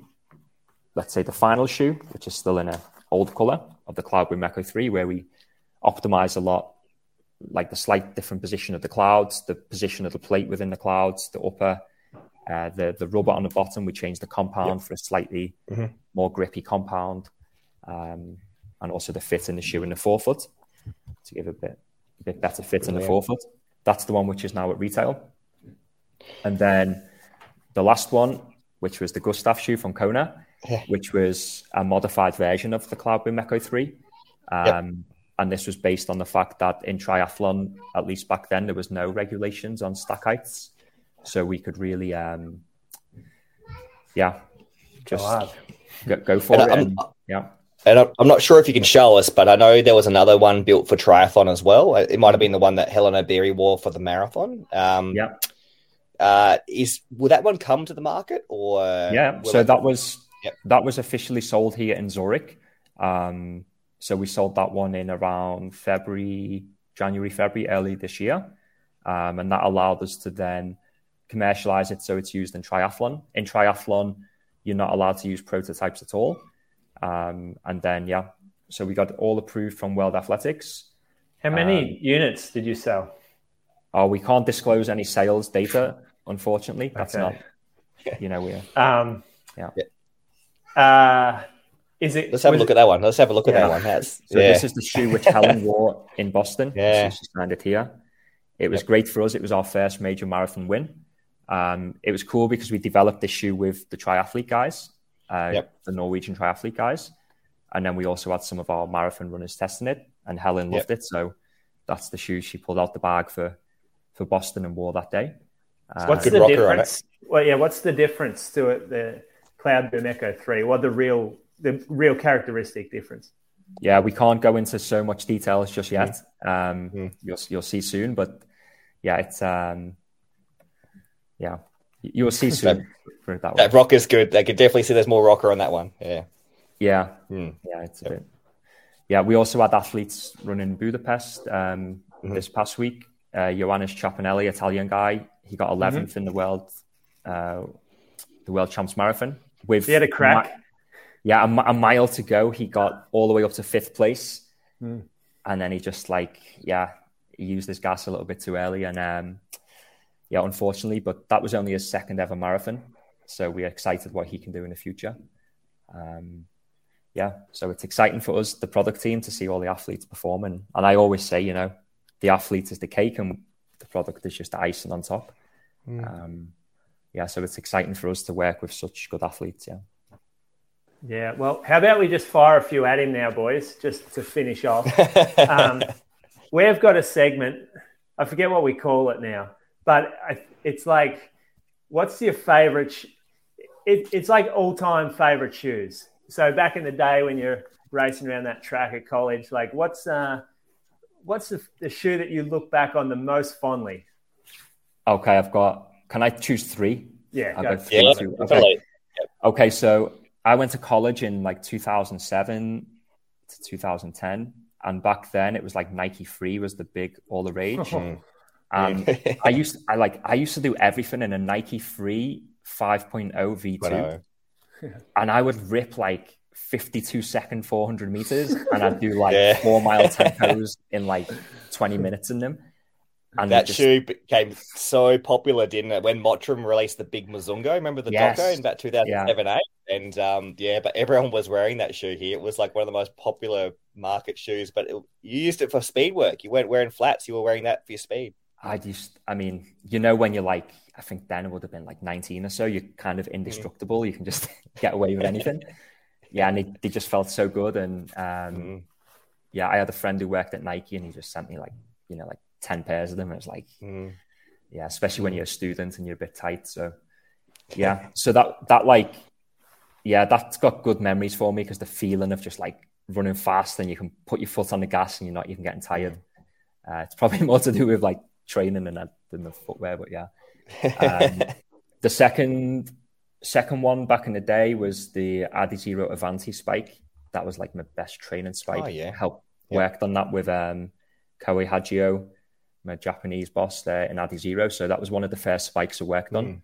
let's say, the final shoe, which is still in a old color of the Cloudboom Echo 3, where we optimize a lot, like the slight different position of the clouds, the position of the plate within the clouds, the upper, uh, the the rubber on the bottom. We changed the compound yep. for a slightly mm-hmm. more grippy compound, um, and also the fit in the shoe in the forefoot to give a bit a bit better fit in the forefoot. That's the one which is now at retail. And then the last one, which was the Gustav shoe from Kona, yeah. which was a modified version of the Cloudboom Echo 3. Um, yep. And this was based on the fact that in triathlon, at least back then, there was no regulations on stack heights. So we could really, um, yeah, just go, go for and it. And, yeah. And I'm not sure if you can show us, but I know there was another one built for triathlon as well. It might have been the one that Hellen Obiri wore for the marathon. Um, yeah. Uh, is will that one come to the market or? Yeah. So that was yep. that was officially sold here in Zurich. Um, so we sold that one in around February, January, February, early this year, um, and that allowed us to then commercialize it. So it's used in triathlon. In triathlon, you're not allowed to use prototypes at all. Um, and then, yeah, so we got all approved from World Athletics. How many um, units did you sell? Oh, we can't disclose any sales data, unfortunately. That's okay. not, you know, we're, um, yeah. Uh, is it? Let's have a look it, at that one. Let's have a look yeah. at that one. That's, so yeah. this is the shoe which Hellen wore in Boston. Yeah, she signed it here. It was yep. great for us. It was our first major marathon win. Um, it was cool because we developed this shoe with the triathlete guys uh, yep. the Norwegian triathlete guys. And then we also had some of our marathon runners testing it, and Hellen loved yep. it. So that's the shoe she pulled out the bag for for Boston and wore that day. Uh, what's the difference? Well, yeah, what's the difference to it? The Cloudboom Echo Three. What the real the real characteristic difference? Yeah, we can't go into so much details just yet. Mm. Um, mm. You'll you'll see soon, but yeah, it's um, yeah, You'll see soon. that, that, that rock is good. I could definitely see there's more rocker on that one. Yeah. Yeah. Mm. Yeah. It's a bit. Yeah. We also had athletes running Budapest um, mm-hmm. this past week. Uh, Yohanes Chiappinelli, Italian guy, he got 11th mm-hmm. in the world, uh, the world champs marathon. With he had a crack. Yeah, a, a, mile to go, he got all the way up to fifth place, mm. and then he just like yeah, he used his gas a little bit too early, and um, yeah, unfortunately, but that was only his second ever marathon. So we're excited what he can do in the future. Um, yeah, so it's exciting for us, the product team, to see all the athletes performing. And I always say, you know, the athlete is the cake and the product is just the icing on top. Mm. Um, yeah, so it's exciting for us to work with such good athletes. Yeah. Yeah, well, how about we just fire a few at him now, boys, just to finish off. um, we've got a segment, I forget what we call it now, but it's like, what's your favorite? Sh- it, it's like all time favorite shoes. So back in the day when you're racing around that track at college, like what's uh, what's the, the shoe that you look back on the most fondly? Okay, I've got. Can I choose three? Yeah, I've got three. Yeah, okay. okay, so I went to college in like 2007 to 2010, and back then it was like Nike Free was the big all the rage. Um, I used I like I used to do everything in a Nike Free 5.0 V2, and I would rip like 52 second 400 meters, and I'd do like yeah. four mile tempos in like 20 minutes in them. And that just... shoe became so popular, didn't it? When Mottram released the big Mizuno, remember the yes. Doco in about 2007, yeah. 8? And um, yeah, but everyone was wearing that shoe here. It was like one of the most popular market shoes, but it, you used it for speed work. You weren't wearing flats, you were wearing that for your speed. I just, I mean, you know, when you're like, I think then it would have been like 19 or so, you're kind of indestructible. Mm. You can just get away with anything. yeah, and they, they just felt so good. And um, mm. yeah, I had a friend who worked at Nike and he just sent me like, you know, like 10 pairs of them. It's like, mm. yeah, especially when you're a student and you're a bit tight. So yeah, so that, that like, yeah, that's got good memories for me because the feeling of just like running fast and you can put your foot on the gas and you're not even getting tired. Uh, it's probably more to do with like training than than the footwear, but yeah. Um, the second second one back in the day was the Adizero Avanti spike. That was like my best training spike. Oh, yeah. Helped worked on that with um Koei Hagio, my Japanese boss there in Adizero. So that was one of the first spikes I worked on, Mm.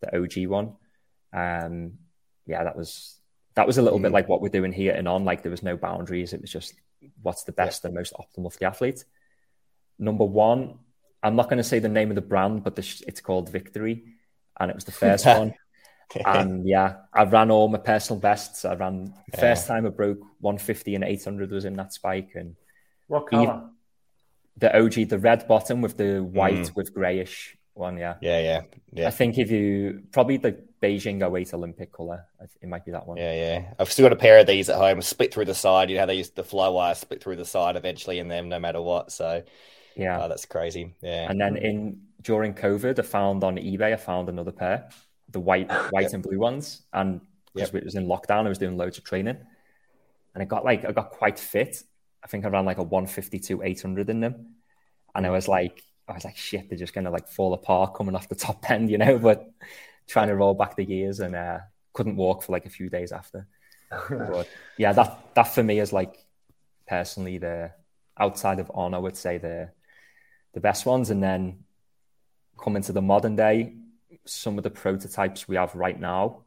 the OG one. Um yeah, that was that was a little bit Mm. like what we're doing here and on. Like there was no boundaries. It was just what's the best and most optimal for the athlete. Number one, I'm not going to say the name of the brand, but the it's called Victory, and it was the first one. And yeah, I ran all my personal bests. I ran the first time I broke 150 and 800 was in that spike, and What color? The OG, the red bottom with the white Mm. with grayish one. Yeah, Yeah, yeah, I think if you probably the Beijing 08 Olympic color, it might be that one. yeah, yeah. I've still got a pair of these at home, split through the side. You know how they used the Flywire split through the side eventually in them, no matter what. So, yeah. oh, that's crazy. Yeah, And then in during COVID, I found on eBay, I found another pair, the white, white and blue ones. And because Yep. it was in lockdown, I was doing loads of training, and I got like I got quite fit. I think I ran like a 152 800 in them, and I was like, I was like, shit, they're just gonna like fall apart coming off the top end, you know. But trying to roll back the gears and uh, couldn't walk for like a few days after. but yeah, that that for me is like personally the outside of on, I would say the the best ones, and then coming to the modern day, some of the prototypes we have right now,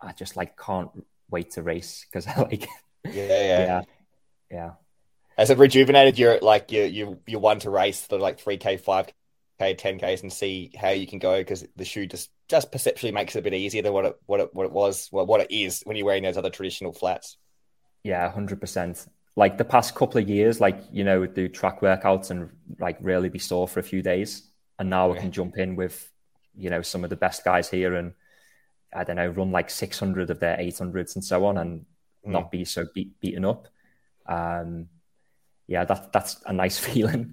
I just like can't wait to race because I like yeah, yeah. yeah yeah Has it rejuvenated your like your you you want to race the like three k, five k, ten ks and see how you can go because the shoe just just perceptually makes it a bit easier than what it what it what it was well, what it is when you're wearing those other traditional flats. yeah hundred percent. Like the past couple of years, like you know, do track workouts and like really be sore for a few days, and now I can jump in with you know some of the best guys here and I don't know run like six hundred of their eight hundreds and so on, and not be so beat, beaten up. Um, yeah, that that's a nice feeling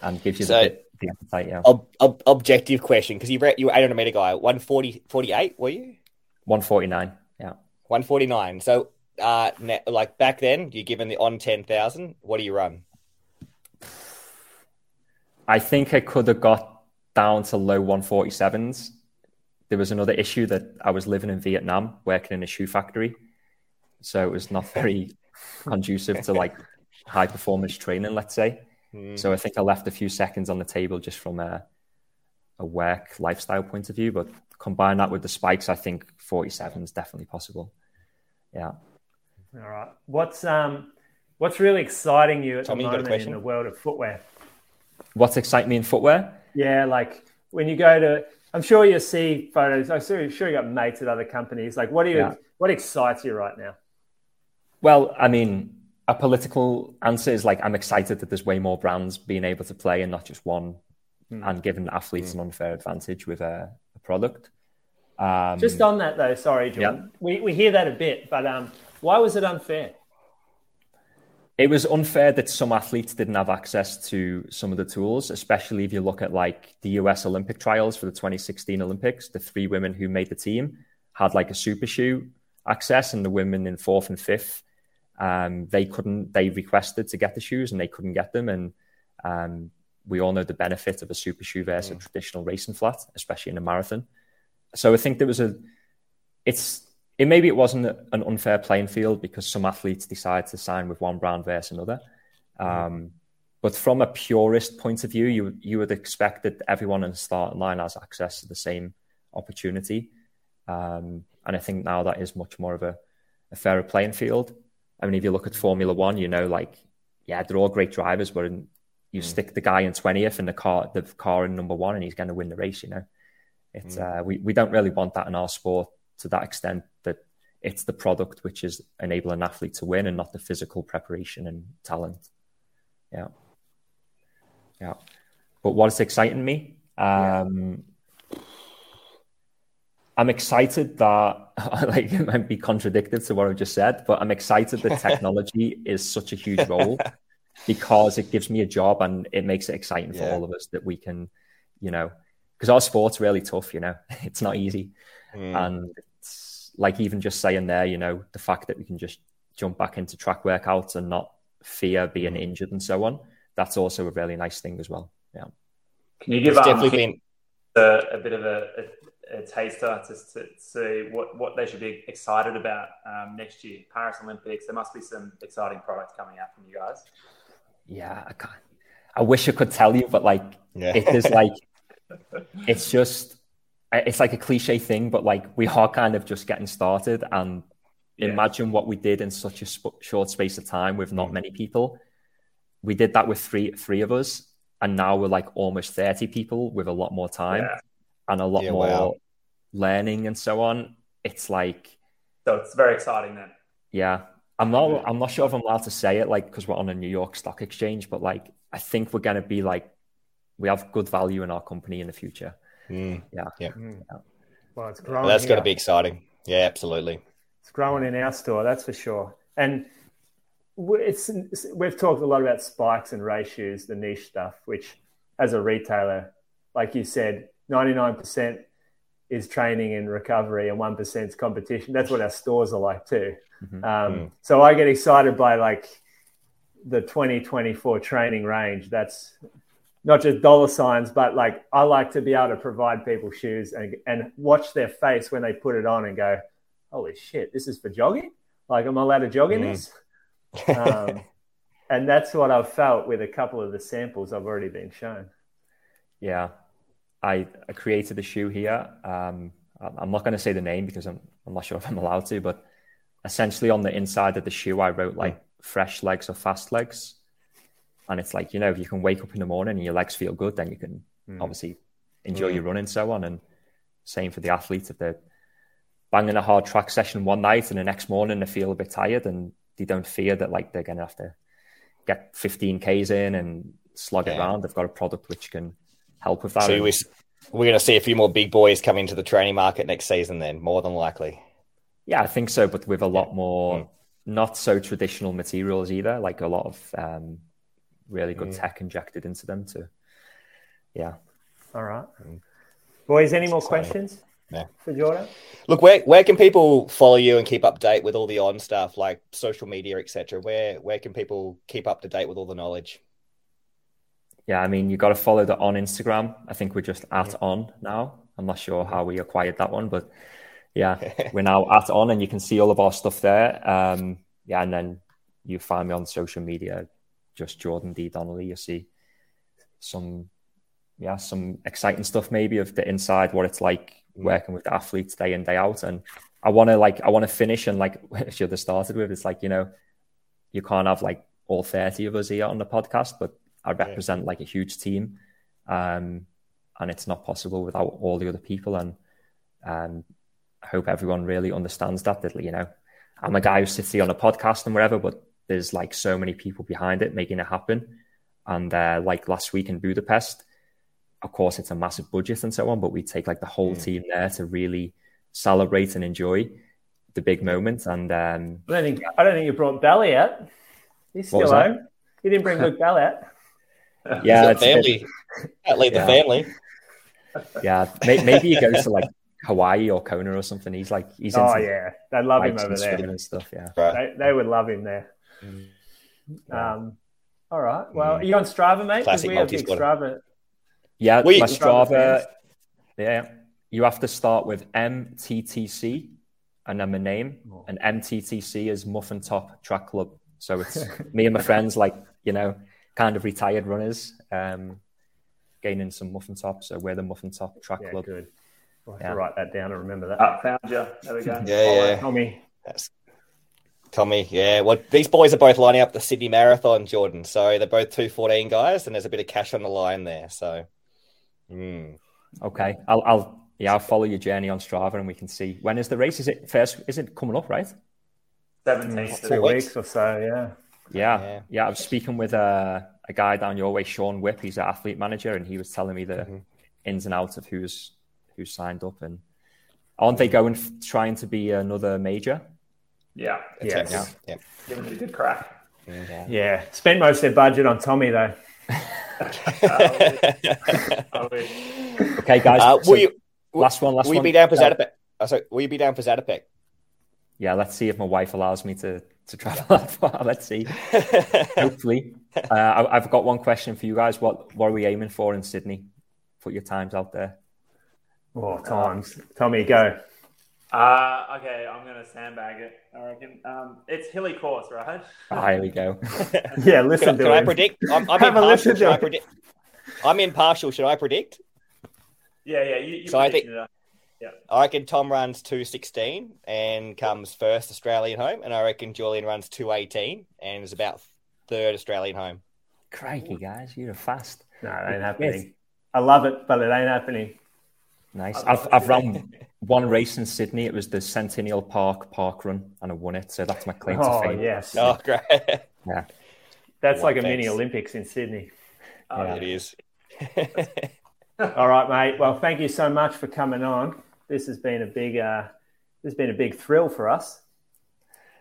and gives you So- the, the appetite. Yeah, Ob- ob- objective question because you were you were 800 meter guy 140 48 were you one forty nine. Yeah. 149 so uh ne- like back then you're given the on 10,000 what do you run I think I could have got down to low 147s. There was another issue that I was living in Vietnam, working in a shoe factory. So it was not very conducive to like high performance training, let's say. Hmm. So I think I left a few seconds on the table just from a, a work lifestyle point of view. But combine that with the spikes, I think 47 is definitely possible. Yeah. All right. What's um what's really exciting you at Tommy, the moment in the world of footwear? What's exciting me in footwear? Yeah, like when you go to I'm sure you see photos. I'm sure, sure you got mates at other companies. Like what do you Yeah. what excites you right now? Well, I mean, a political answer is like I'm excited that there's way more brands being able to play and not just one, and giving athletes an unfair advantage with a, a product. Um, Just on that though, sorry, John. We we hear that a bit, but um why was it unfair? it was unfair that some athletes didn't have access to some of the tools, especially if you look at like the US Olympic trials for the 2016 Olympics. The three women who made the team had like a super shoe access, and the women in fourth and fifth, um, they couldn't. They requested to get the shoes, and they couldn't get them. And um, we all know the benefit of a super shoe versus a traditional racing flat, especially in a marathon. So I think there was a. It's it maybe it wasn't an unfair playing field because some athletes decide to sign with one brand versus another. Um, but from a purist point of view, you you would expect that everyone in the starting line has access to the same opportunity. Um, and I think now that is much more of a, a fairer playing field. I mean, if you look at Formula One, you know, like yeah, they're all great drivers, but in, you stick the guy in twentieth and the car the car in number one, and he's going to win the race. You know, it's uh, we we don't really want that in our sport to that extent that it's the product which is enabling an athlete to win and not the physical preparation and talent. Yeah. Yeah. But what's exciting me? Um, I'm excited that, like, it might be contradicted to what I've just said, but I'm excited that technology is such a huge role because it gives me a job and it makes it exciting for Yeah. all of us that we can, you know, because our sport's really tough, you know, it's not easy. Mm. And it's like even just saying there, you know, the fact that we can just jump back into track workouts and not fear being Mm. injured and so on. That's also a really nice thing as well. Yeah. Can you give It's um, definitely been a, a bit of a, a, a taster to, to see what, what they should be excited about um, next year? Paris Olympics. There must be some exciting products coming out from you guys. Yeah, I can't. I wish I could tell you, but like Yeah. it is like it's just it's like a cliche thing, but like we are kind of just getting started. And Yeah. imagine what we did in such a sp- short space of time with not many people. We did that with three three of us, and now we're like almost thirty people with a lot more time Yeah. And a lot Yeah, more wow. learning and so on. It's like So it's very exciting then. yeah, I'm not. I'm not sure if I'm allowed to say it, like because we're on a New York Stock Exchange. But like, I think we're going to be like, we have good value in our company in the future. Mm. Well, it's growing. Well, that's going to be exciting. Yeah, absolutely. It's growing in our store, that's for sure. And we- it's, it's- we've talked a lot about spikes and ratios, the niche stuff, which as a retailer, like you said, 99% is training and recovery and 1% is competition. That's what our stores are like too. Mhm. Um, So I get excited by like the 2024 training range. That's not just dollar signs, but like I like to be able to provide people shoes and, and watch their face when they put it on and go, holy shit, this is for jogging? Like, am I allowed to jog in Mm. this? Um, and that's what I've felt with a couple of the samples I've already been shown. Yeah, I, I created a shoe here. Um, I'm not going to say the name because I'm, I'm not sure if I'm allowed to, but essentially on the inside of the shoe, I wrote like fresh legs or fast legs. And it's like, you know, if you can wake up in the morning and your legs feel good, then you can obviously enjoy your run and so on. And same for the athletes if they're banging a hard track session one night and the next morning they feel a bit tired and they don't fear that like they're going to have to get 15 Ks in and slog it around. They've got a product which can help with that. So we, we're going to see a few more big boys come into the training market next season, then, more than likely. Yeah, I think so, but with a lot more Mm. not so traditional materials either, like a lot of um, really Mm. good tech injected into them to yeah. All right. Boys, any more Exciting. questions Yeah. for Jordan? Look, where where can people follow you and keep update with all the on stuff like social media, etc.? Where where can people keep up to date with all the knowledge? Yeah, I mean you gotta follow the on Instagram. I think we're just at on now. I'm not sure how we acquired that one, but yeah, we're now at on and you can see all of our stuff there. Um yeah, and then you find me on social media, just Jordan D. Donnelly. You see some yeah, some exciting stuff maybe of the inside, what it's like working with the athletes day in, day out. And I wanna like I wanna finish and like should have started with it's like, you know, you can't have like all 30 of us here on the podcast, but I represent like a huge team. Um and it's not possible without all the other people. And um I hope everyone really understands that that you know, I'm a guy who sits here on a podcast and whatever, but there's like so many people behind it making it happen. And uh, like last week in Budapest, of course, it's a massive budget and so on, but we take like the whole team there to really celebrate and enjoy the big moment. And um, I don't think I don't think you brought Bally out. He's still home. You didn't bring Luke Bell out. Yeah, It's it's a bit- family. Can't leave Yeah. the family. yeah, may- maybe he goes to like Hawaii or Kona or something. He's like he's Oh yeah, they love him over and there. and stuff. Yeah, Right. They, they would love him there. Um, all right. Well, Mm. are you on Strava, mate? 'Cause Classic we have big. Strava. yeah. We- my Strava Strava, yeah, you have to start with MTTC and then my name, and MTTC is Muffin Top Track Club. So it's me and my friends, like you know, kind of retired runners, um, gaining some Muffin Top. So we're the Muffin Top Track Yeah, Club. good. I'll have Yeah. to write that down and remember that. Ah, found you. There we go. Yeah, Follow yeah. Tommy. That's Tommy. Yeah. Well, these boys are both lining up the Sydney Marathon, Jordan. So they're both two fourteen guys, and there's a bit of cash on the line there. So. Mm. Okay, I'll, I'll yeah, I'll follow your journey on Strava, and we can see when is the race. Is it first? Is it coming up? Right? 17th. Two weeks. weeks. or so. Yeah. Yeah, Yeah. yeah. I was speaking with a, a guy down your way, Sean Whip. He's an athlete manager, and he was telling me the Mm-hmm. ins and outs of who's who's signed up, and aren't they going f- trying to be another major? Yeah. Yes. Yeah. yeah. Give it a good crack. Yeah. Spend most of their budget on Tommy though. Okay, guys. Uh, so will you? last one. Last one? Will you be down for Uh, Zatopek? Oh, sorry, will you be down for Zatopek? Yeah, let's see if my wife allows me to to travel that far. Let's see. Hopefully, uh, I, have got one question for you guys. What what are we aiming for in Sydney? Put your times out there. Oh, times. Tell me, go. Uh, okay, I'm going to sandbag it. I reckon um, it's hilly course, right? Ah, here we go. yeah, listen can, I, can I predict? I'm, I'm impartial. Should I predict? I'm impartial. Should I predict? Yeah, yeah. You, you so I think. It. Yeah. I reckon Tom runs two sixteen and comes first Australian home, and I reckon Julian runs two eighteen and is about third Australian home. Crikey, guys, you're fast. No, it ain't happening. Yes. I love it, but it ain't happening. Nice. I've I've run one race in Sydney. It was the Centennial Park Park Run, and I won it. So that's my claim oh, to fame. yes. Oh, great. Yeah. That's like a mini Olympics in Sydney. Oh, yeah. It is. All right, mate. Well, thank you so much for coming on. This has been a big, uh, this has been a big thrill for us.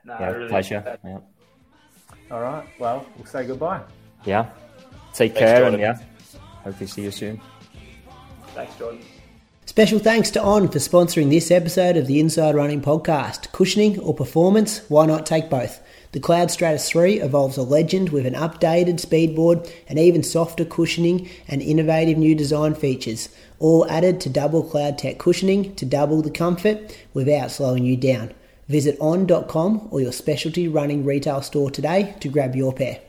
No, yeah, really pleasure. Yeah. All right. Well, we'll say goodbye. Yeah. Take Thanks, care, Jordan. and yeah, hopefully see you soon. Thanks, Jordan. Special thanks to On for sponsoring this episode of the Inside Running Podcast. Cushioning or performance? Why not take both? The Cloudstratus 3 evolves a legend with an updated speedboard and even softer cushioning and innovative new design features, all added to double CloudTec cushioning to double the comfort without slowing you down. Visit on.com or your specialty running retail store today to grab your pair.